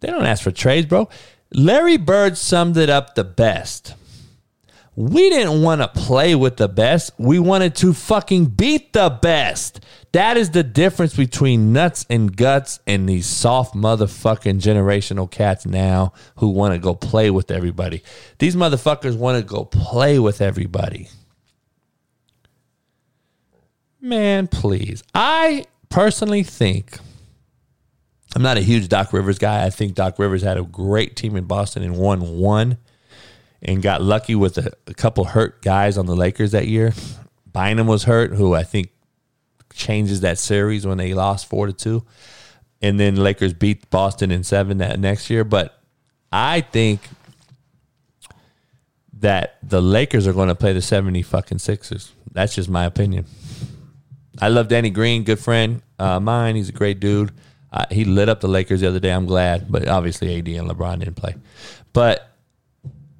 They don't ask for trades, bro. Larry Bird summed it up the best. We didn't want to play with the best. We wanted to fucking beat the best. That is the difference between nuts and guts and these soft motherfucking generational cats now who want to go play with everybody. These motherfuckers want to go play with everybody. Man, please. I personally think I'm not a huge Doc Rivers guy. I think Doc Rivers had a great team in Boston and won one and got lucky with a, a couple hurt guys on the Lakers that year. Bynum was hurt, who I think changes that series when they lost four to two, and then Lakers beat Boston in seven that next year. But I think that the Lakers are going to play the seventy fucking Sixers. That's just my opinion. I love Danny Green, good friend uh, mine. He's a great dude. Uh, he lit up the Lakers the other day. I'm glad, but obviously AD and LeBron didn't play. But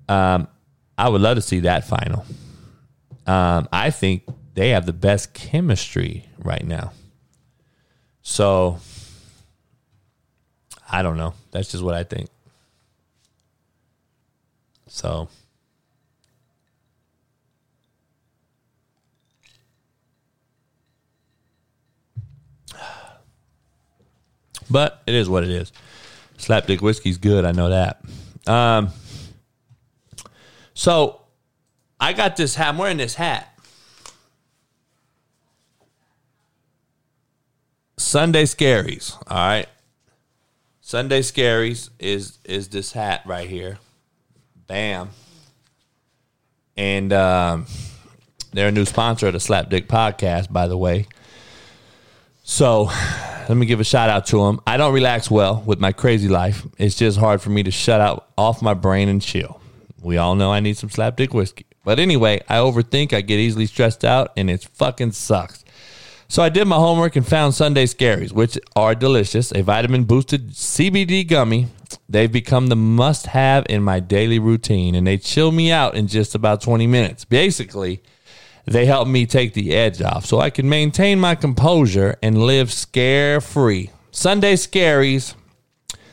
um, I would love to see that final. Um, I think they have the best chemistry right now. So I don't know. That's just what I think. So But it is what it is. Slapdick whiskey's good. I know that. Um, so I got this hat. I'm wearing this hat. Sunday Scaries. All right. Sunday Scaries is is this hat right here. Bam. And um, they're a new sponsor of the Slapdick podcast, by the way. So let me give a shout out to them. I don't relax well with my crazy life. It's just hard for me to shut out off my brain and chill. We all know I need some slapdick whiskey. But anyway, I overthink, I get easily stressed out, and it fucking sucks. So I did my homework and found Sunday Scaries, which are delicious. A vitamin boosted CBD gummy. They've become the must have in my daily routine and they chill me out in just about 20 minutes. Basically, they help me take the edge off so I can maintain my composure and live scare free. Sunday Scaries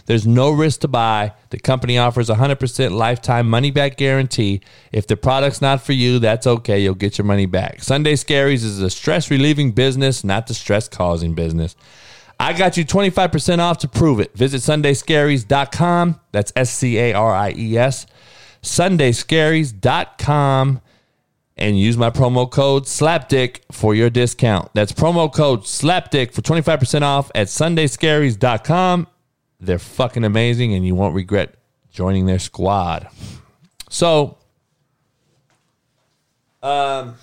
there's no risk to buy. The company offers a 100% lifetime money back guarantee. If the product's not for you, that's okay. You'll get your money back. Sunday Scaries is a stress relieving business, not the stress causing business. I got you 25% off to prove it. Visit sundayscaries.com. That's S C A R I E S. Sundayscaries.com and use my promo code SLAPDICK for your discount. That's promo code SLAPDICK for 25% off at sundayscaries.com they're fucking amazing, and you won't regret joining their squad. So, um,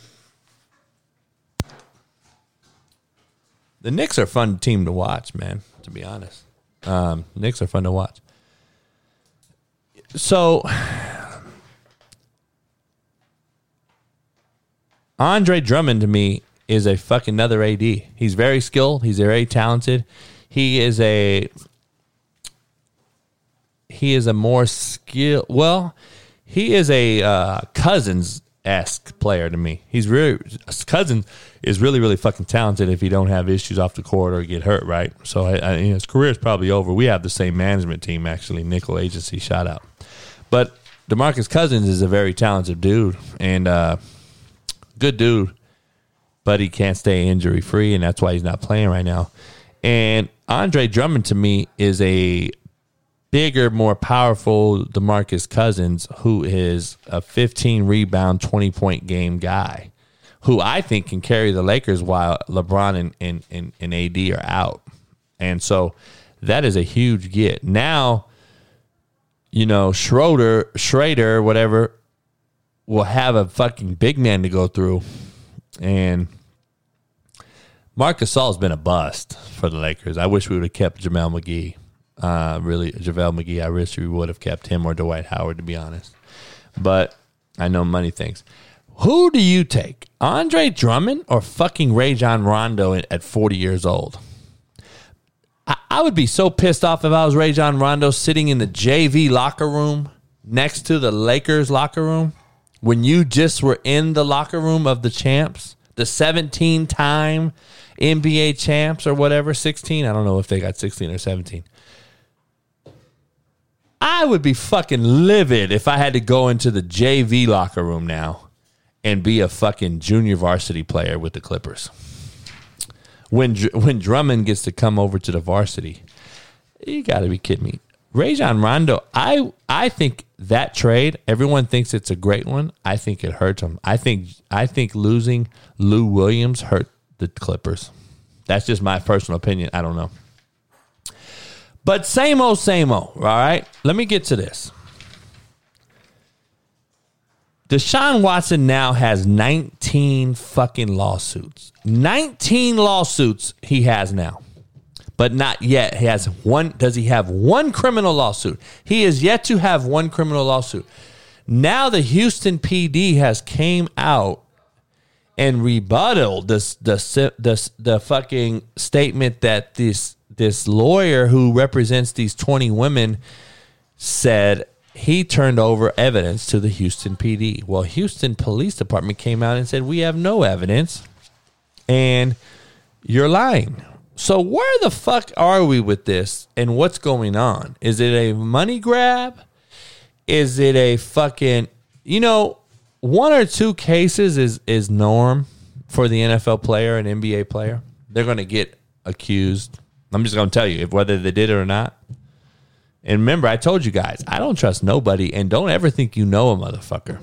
the Knicks are fun team to watch, man. To be honest, um, Knicks are fun to watch. So, Andre Drummond to me is a fucking another AD. He's very skilled. He's very talented. He is a he is a more skill. Well, he is a uh, Cousins esque player to me. He's really Cousins is really really fucking talented if he don't have issues off the court or get hurt. Right. So I, I, his career is probably over. We have the same management team actually. Nickel Agency shout out, but Demarcus Cousins is a very talented dude and uh, good dude, but he can't stay injury free, and that's why he's not playing right now. And Andre Drummond to me is a bigger, more powerful Demarcus Cousins, who is a 15 rebound, 20 point game guy, who I think can carry the Lakers while LeBron and, and, and, and AD are out. And so that is a huge get. Now, you know, Schroeder, Schrader, whatever, will have a fucking big man to go through. And Marc Gasol's been a bust for the Lakers. I wish we would have kept JaVale McGee. Uh, really, JaVale McGee, I wish we would have kept him or Dwight Howard, to be honest. But I know money things. Who do you take, Andre Drummond or fucking Rajon Rondo at 40 years old? I, I would be so pissed off if I was Rajon Rondo sitting in the JV locker room next to the Lakers locker room when you just were in the locker room of the champs, the 17 time NBA champs or whatever, 16. I don't know if they got 16 or 17. I would be fucking livid if I had to go into the JV locker room now and be a fucking junior varsity player with the Clippers. When when Drummond gets to come over to the varsity, you got to be kidding me. Rajon Rondo, I I think that trade, everyone thinks it's a great one. I think it hurts them. I think I think losing Lou Williams hurt the Clippers. That's just my personal opinion. I don't know. But same old, same old. All right. Let me get to this. Deshaun Watson now has 19 fucking lawsuits. 19 lawsuits he has now. But not yet. He has one. Does he have one criminal lawsuit? He is yet to have one criminal lawsuit. Now the Houston PD has came out and rebutted this the the the fucking statement that this this lawyer who represents these 20 women said he turned over evidence to the Houston PD. Well, Houston Police Department came out and said we have no evidence and you're lying. So where the fuck are we with this and what's going on? Is it a money grab? Is it a fucking you know, one or two cases is is norm for the NFL player and NBA player. They're going to get accused I'm just going to tell you if whether they did it or not. And remember, I told you guys, I don't trust nobody, and don't ever think you know a motherfucker.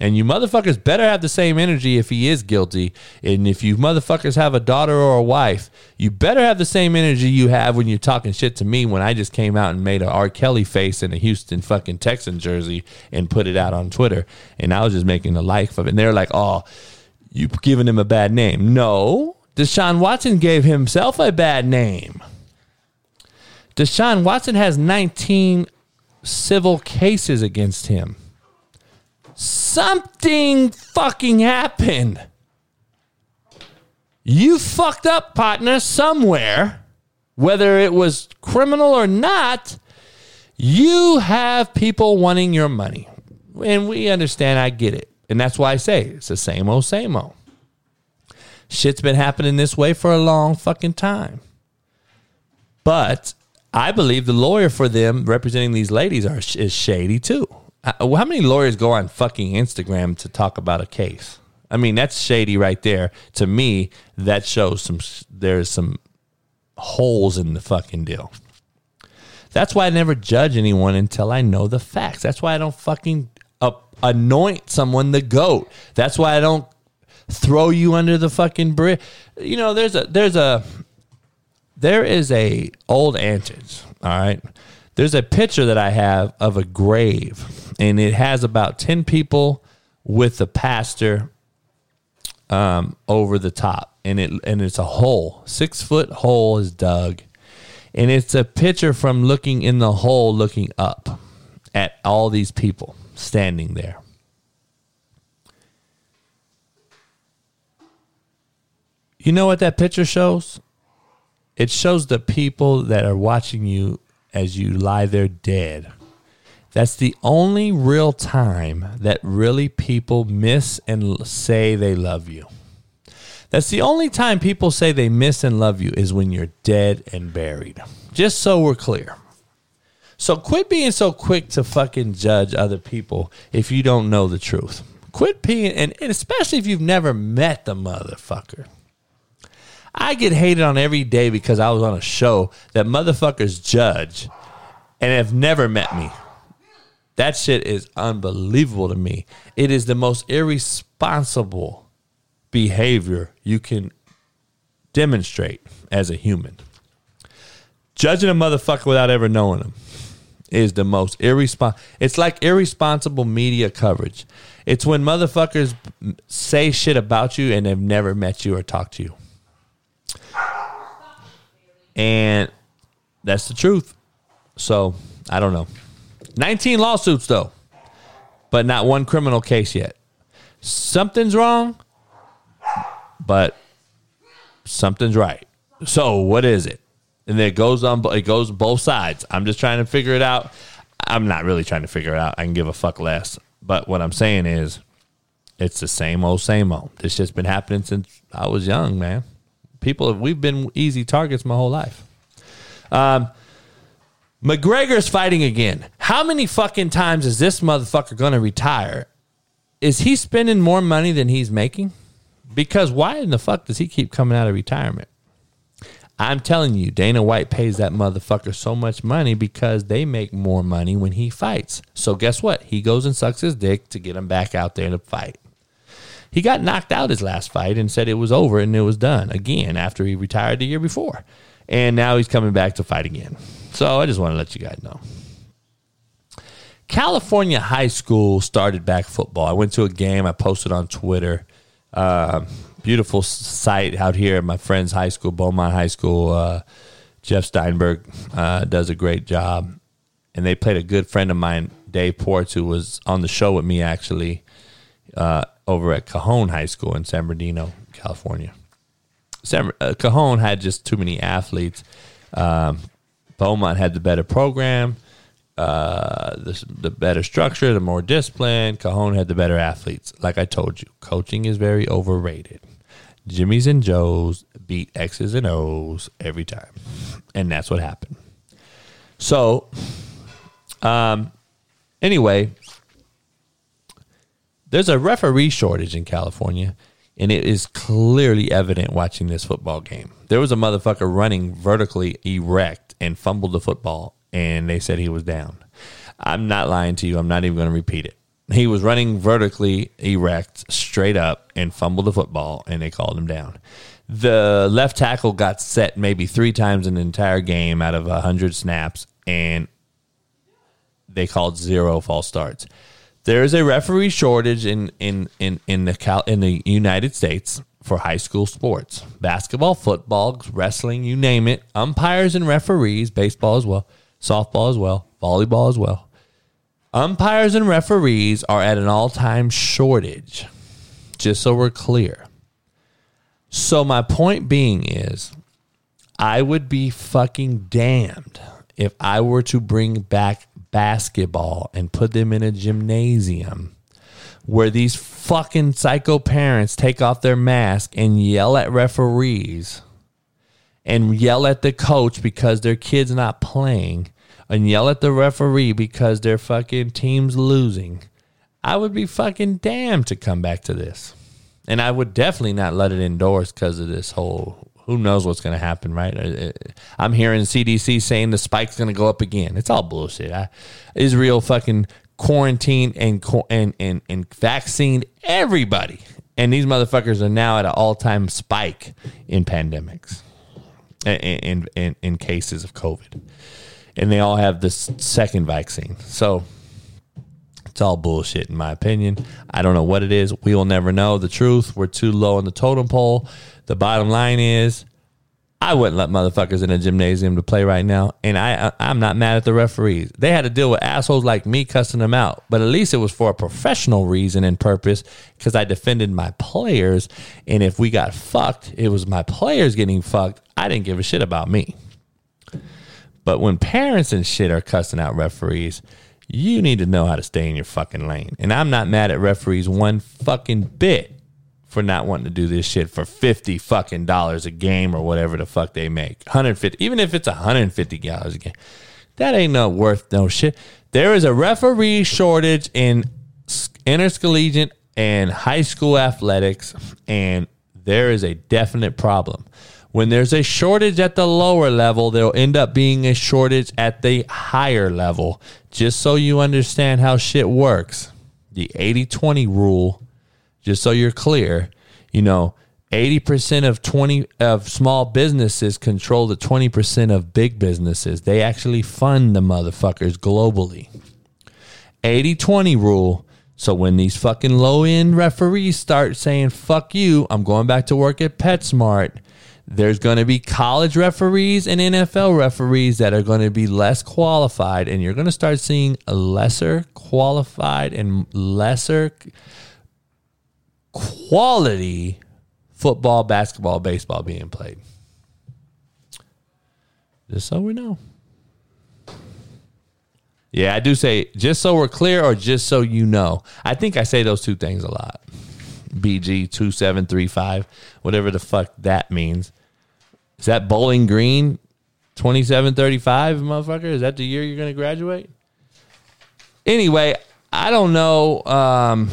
And you motherfuckers better have the same energy if he is guilty. And if you motherfuckers have a daughter or a wife, you better have the same energy you have when you're talking shit to me when I just came out and made a R. Kelly face in a Houston fucking Texan jersey and put it out on Twitter. And I was just making a life of it. And they're like, oh, you giving him a bad name. No, Deshaun Watson gave himself a bad name. Deshaun Watson has 19 civil cases against him. Something fucking happened. You fucked up, partner, somewhere, whether it was criminal or not. You have people wanting your money. And we understand, I get it. And that's why I say it's the same old, same old. Shit's been happening this way for a long fucking time. But I believe the lawyer for them representing these ladies are is shady too. How many lawyers go on fucking Instagram to talk about a case? I mean, that's shady right there. To me, that shows some there's some holes in the fucking deal. That's why I never judge anyone until I know the facts. That's why I don't fucking uh, anoint someone the goat. That's why I don't throw you under the fucking bridge. You know, there's a there's a there is a old adage. All right, there's a picture that I have of a grave, and it has about ten people with the pastor um, over the top, and it and it's a hole, six foot hole is dug, and it's a picture from looking in the hole, looking up at all these people standing there. You know what that picture shows? It shows the people that are watching you as you lie there dead. That's the only real time that really people miss and say they love you. That's the only time people say they miss and love you is when you're dead and buried. Just so we're clear. So quit being so quick to fucking judge other people if you don't know the truth. Quit being, and, and especially if you've never met the motherfucker. I get hated on every day because I was on a show that motherfuckers judge and have never met me. That shit is unbelievable to me. It is the most irresponsible behavior you can demonstrate as a human. Judging a motherfucker without ever knowing him is the most irresponsible. It's like irresponsible media coverage. It's when motherfuckers say shit about you and they've never met you or talked to you. And that's the truth. So I don't know. 19 lawsuits, though, but not one criminal case yet. Something's wrong, but something's right. So what is it? And it goes on. It goes both sides. I'm just trying to figure it out. I'm not really trying to figure it out. I can give a fuck less. But what I'm saying is, it's the same old, same old. This just been happening since I was young, man people we've been easy targets my whole life. Um, McGregor's fighting again. How many fucking times is this motherfucker going to retire? Is he spending more money than he's making? Because why in the fuck does he keep coming out of retirement? I'm telling you, Dana White pays that motherfucker so much money because they make more money when he fights. So guess what? He goes and sucks his dick to get him back out there to fight. He got knocked out his last fight and said it was over and it was done again after he retired the year before. And now he's coming back to fight again. So I just want to let you guys know. California high school started back football. I went to a game. I posted on Twitter. Uh, beautiful site out here at my friend's high school, Beaumont High School. Uh, Jeff Steinberg uh, does a great job. And they played a good friend of mine, Dave Ports, who was on the show with me actually. Uh, over at Cajon High School in San Bernardino, California. San, uh, Cajon had just too many athletes. Um, Beaumont had the better program, uh, the, the better structure, the more discipline. Cajon had the better athletes. Like I told you, coaching is very overrated. Jimmy's and Joe's beat X's and O's every time. And that's what happened. So, um, anyway, there's a referee shortage in California, and it is clearly evident watching this football game. There was a motherfucker running vertically erect and fumbled the football, and they said he was down. I'm not lying to you. I'm not even going to repeat it. He was running vertically erect, straight up, and fumbled the football, and they called him down. The left tackle got set maybe three times in the entire game out of 100 snaps, and they called zero false starts there is a referee shortage in in in in the Cal, in the United States for high school sports, basketball, football, wrestling, you name it. Umpires and referees, baseball as well, softball as well, volleyball as well. Umpires and referees are at an all-time shortage. Just so we're clear. So my point being is I would be fucking damned if I were to bring back basketball and put them in a gymnasium where these fucking psycho parents take off their mask and yell at referees and yell at the coach because their kid's not playing and yell at the referee because their fucking team's losing. I would be fucking damned to come back to this. And I would definitely not let it indoors because of this whole who knows what's going to happen, right? Uh, uh, I'm hearing CDC saying the spike's going to go up again. It's all bullshit. I, Israel fucking quarantined and and and and vaccinated everybody, and these motherfuckers are now at an all time spike in pandemics, in, in in cases of COVID, and they all have this second vaccine. So it's all bullshit, in my opinion. I don't know what it is. We will never know the truth. We're too low on the totem pole. The bottom line is, I wouldn't let motherfuckers in a gymnasium to play right now, and I I'm not mad at the referees. They had to deal with assholes like me cussing them out, but at least it was for a professional reason and purpose because I defended my players. And if we got fucked, it was my players getting fucked. I didn't give a shit about me. But when parents and shit are cussing out referees, you need to know how to stay in your fucking lane. And I'm not mad at referees one fucking bit for not wanting to do this shit for 50 fucking dollars a game or whatever the fuck they make. 150, even if it's 150 dollars a game. That ain't no worth no shit. There is a referee shortage in intercollegiate and high school athletics, and there is a definite problem. When there's a shortage at the lower level, there'll end up being a shortage at the higher level. Just so you understand how shit works, the 80 20 rule, just so you're clear, you know, 80% of 20 of small businesses control the 20% of big businesses. They actually fund the motherfuckers globally. 80 20 rule. So when these fucking low end referees start saying, fuck you, I'm going back to work at PetSmart there's going to be college referees and NFL referees that are going to be less qualified, and you're going to start seeing lesser qualified and lesser quality football, basketball, baseball being played. Just so we know. Yeah, I do say just so we're clear or just so you know. I think I say those two things a lot. BG2735, whatever the fuck that means. Is that Bowling Green 2735, motherfucker? Is that the year you're going to graduate? Anyway, I don't know um,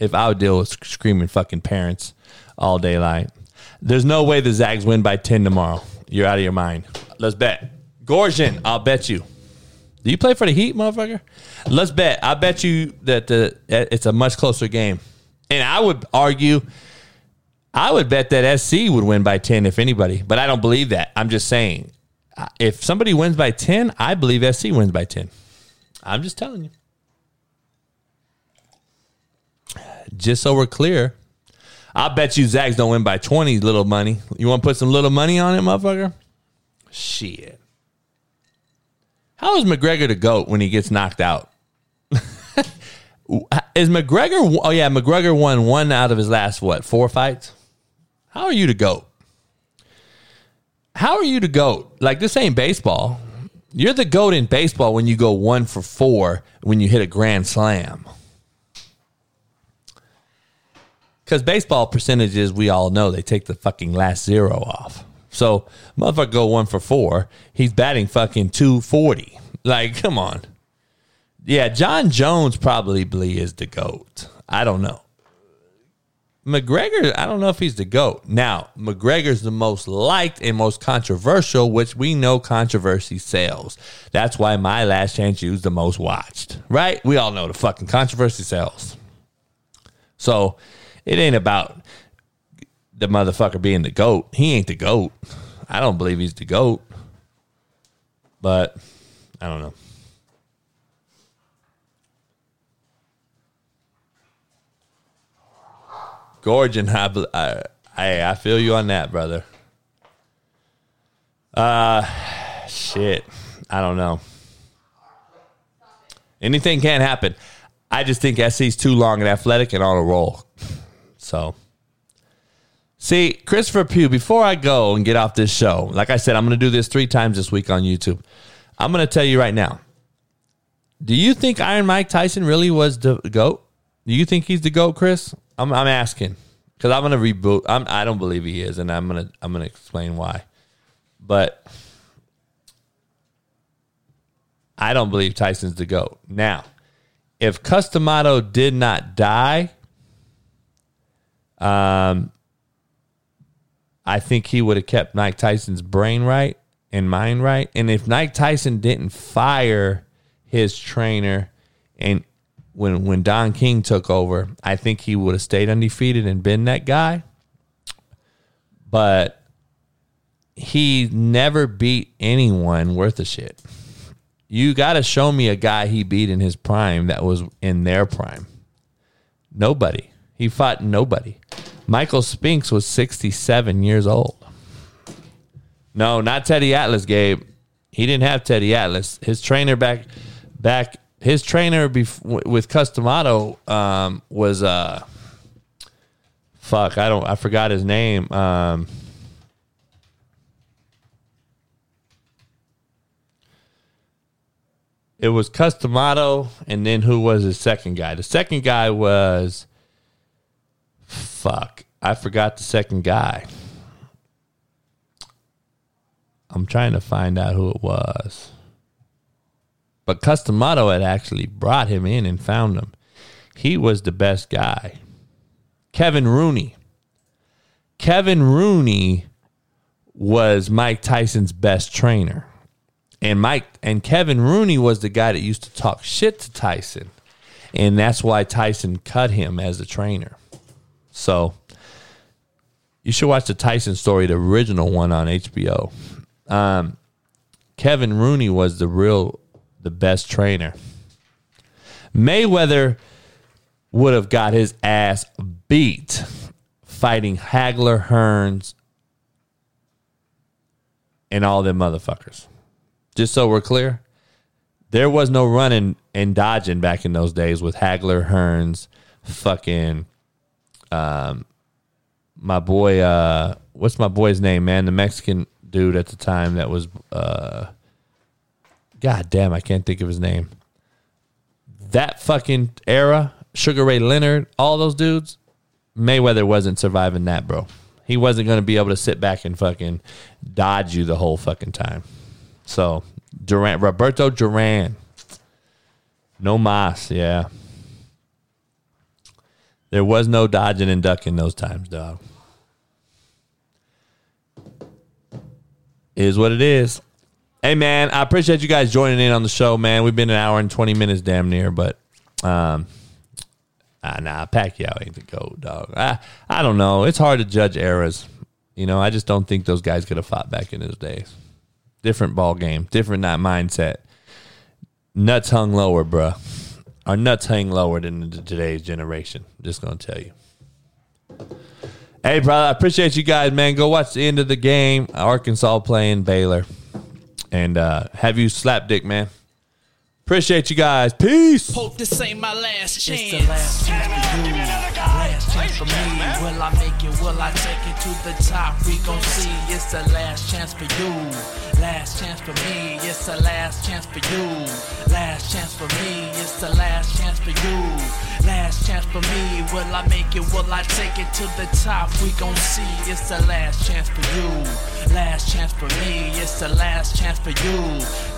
if I would deal with screaming fucking parents all day long. There's no way the Zags win by 10 tomorrow. You're out of your mind. Let's bet. Gorgian, I'll bet you. Do you play for the Heat, motherfucker? Let's bet. I bet you that the it's a much closer game. And I would argue, I would bet that SC would win by 10 if anybody, but I don't believe that. I'm just saying, if somebody wins by 10, I believe SC wins by 10. I'm just telling you. Just so we're clear, I bet you Zags don't win by 20 little money. You want to put some little money on it, motherfucker? Shit. How is McGregor the GOAT when he gets knocked out? *laughs* is McGregor? Oh, yeah, McGregor won one out of his last, what, four fights? How are you the GOAT? How are you the GOAT? Like, this ain't baseball. You're the GOAT in baseball when you go one for four when you hit a grand slam. Because baseball percentages, we all know they take the fucking last zero off. So motherfucker go one for four. He's batting fucking two forty. Like, come on. Yeah, Jon Jones probably is the GOAT. I don't know. McGregor, I don't know if he's the GOAT. Now, McGregor's the most liked and most controversial, which we know controversy sells. That's why my Last Chance U's the most watched. Right? We all know the fucking controversy sells. So it ain't about the motherfucker being the GOAT. He ain't the GOAT. I don't believe he's the GOAT. But I don't know. Gorgon, I, I, I feel you on that, brother. Uh, shit. I don't know. Anything can happen. I just think SC's too long and athletic and on a roll. So, see, Christopher Pugh, before I go and get off this show, like I said, I'm going to do this three times this week on YouTube. I'm going to tell you right now. Do you think Iron Mike Tyson really was the GOAT? Do you think he's the GOAT, Chris? I'm, I'm asking because I'm going to reboot. I'm, I don't believe he is, and I'm going to I'm going to explain why. But I don't believe Tyson's the GOAT. Now, if Cus D'Amato did not die, um, I think he would have kept Mike Tyson's brain right and mind right. And if Mike Tyson didn't fire his trainer and when when Don King took over, I think he would have stayed undefeated and been that guy. But he never beat anyone worth a shit. You got to show me a guy he beat in his prime that was in their prime. Nobody. He fought nobody. Michael Spinks was 67 years old. No, not Teddy Atlas, Gabe. He didn't have Teddy Atlas. His trainer back back his trainer bef- with Cus D'Amato um, was uh fuck, I don't I forgot his name. Um It was Cus D'Amato, and then who was his second guy? The second guy was fuck. I forgot the second guy. I'm trying to find out who it was. But Cus D'Amato had actually brought him in and found him. He was the best guy. Kevin Rooney. Kevin Rooney was Mike Tyson's best trainer. And Mike and Kevin Rooney was the guy that used to talk shit to Tyson. And that's why Tyson cut him as a trainer. So you should watch the Tyson story, the original one on HBO. Um, Kevin Rooney was the real, the best trainer. Mayweather would have got his ass beat fighting Hagler, Hearns, and all them motherfuckers just so we're clear, there was no running and dodging back in those days with Hagler, Hearns, fucking, um, my boy, uh, what's my boy's name, man? The Mexican dude at the time that was, uh, God damn, I can't think of his name. That fucking era, Sugar Ray Leonard, all those dudes, Mayweather wasn't surviving that, bro. He wasn't going to be able to sit back and fucking dodge you the whole fucking time. So Duran, Roberto Duran, no mas, yeah. There was no dodging and ducking those times, dog. Is what it is. Hey man, I appreciate you guys joining in on the show, man. We've been an hour and twenty minutes, damn near, but um, ah, nah, Pacquiao ain't the goat, dog. I I don't know. It's hard to judge eras. You know, I just don't think those guys could have fought back in those days. Different ball game, different not mindset. Nuts hung lower, bruh. Our nuts hang lower than today's generation. Just gonna tell you. Hey, brother, I appreciate you guys, man. Go watch the end of the game. Arkansas playing Baylor, and uh, have you slap dick, man. Appreciate you guys. Peace. Hope this ain't my last chance. Last chance for. Me. Will I make it? Will I take it to the top? We gon' see. It's the last chance for you. Last chance for me, it's the last chance for you. Last chance for me, it's the last chance for you. Last chance for me, will I make it? Will I take it to the top? We gon' see, it's the last chance for you. Last chance for me, it's the last chance for you.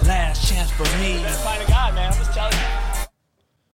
Last chance for me.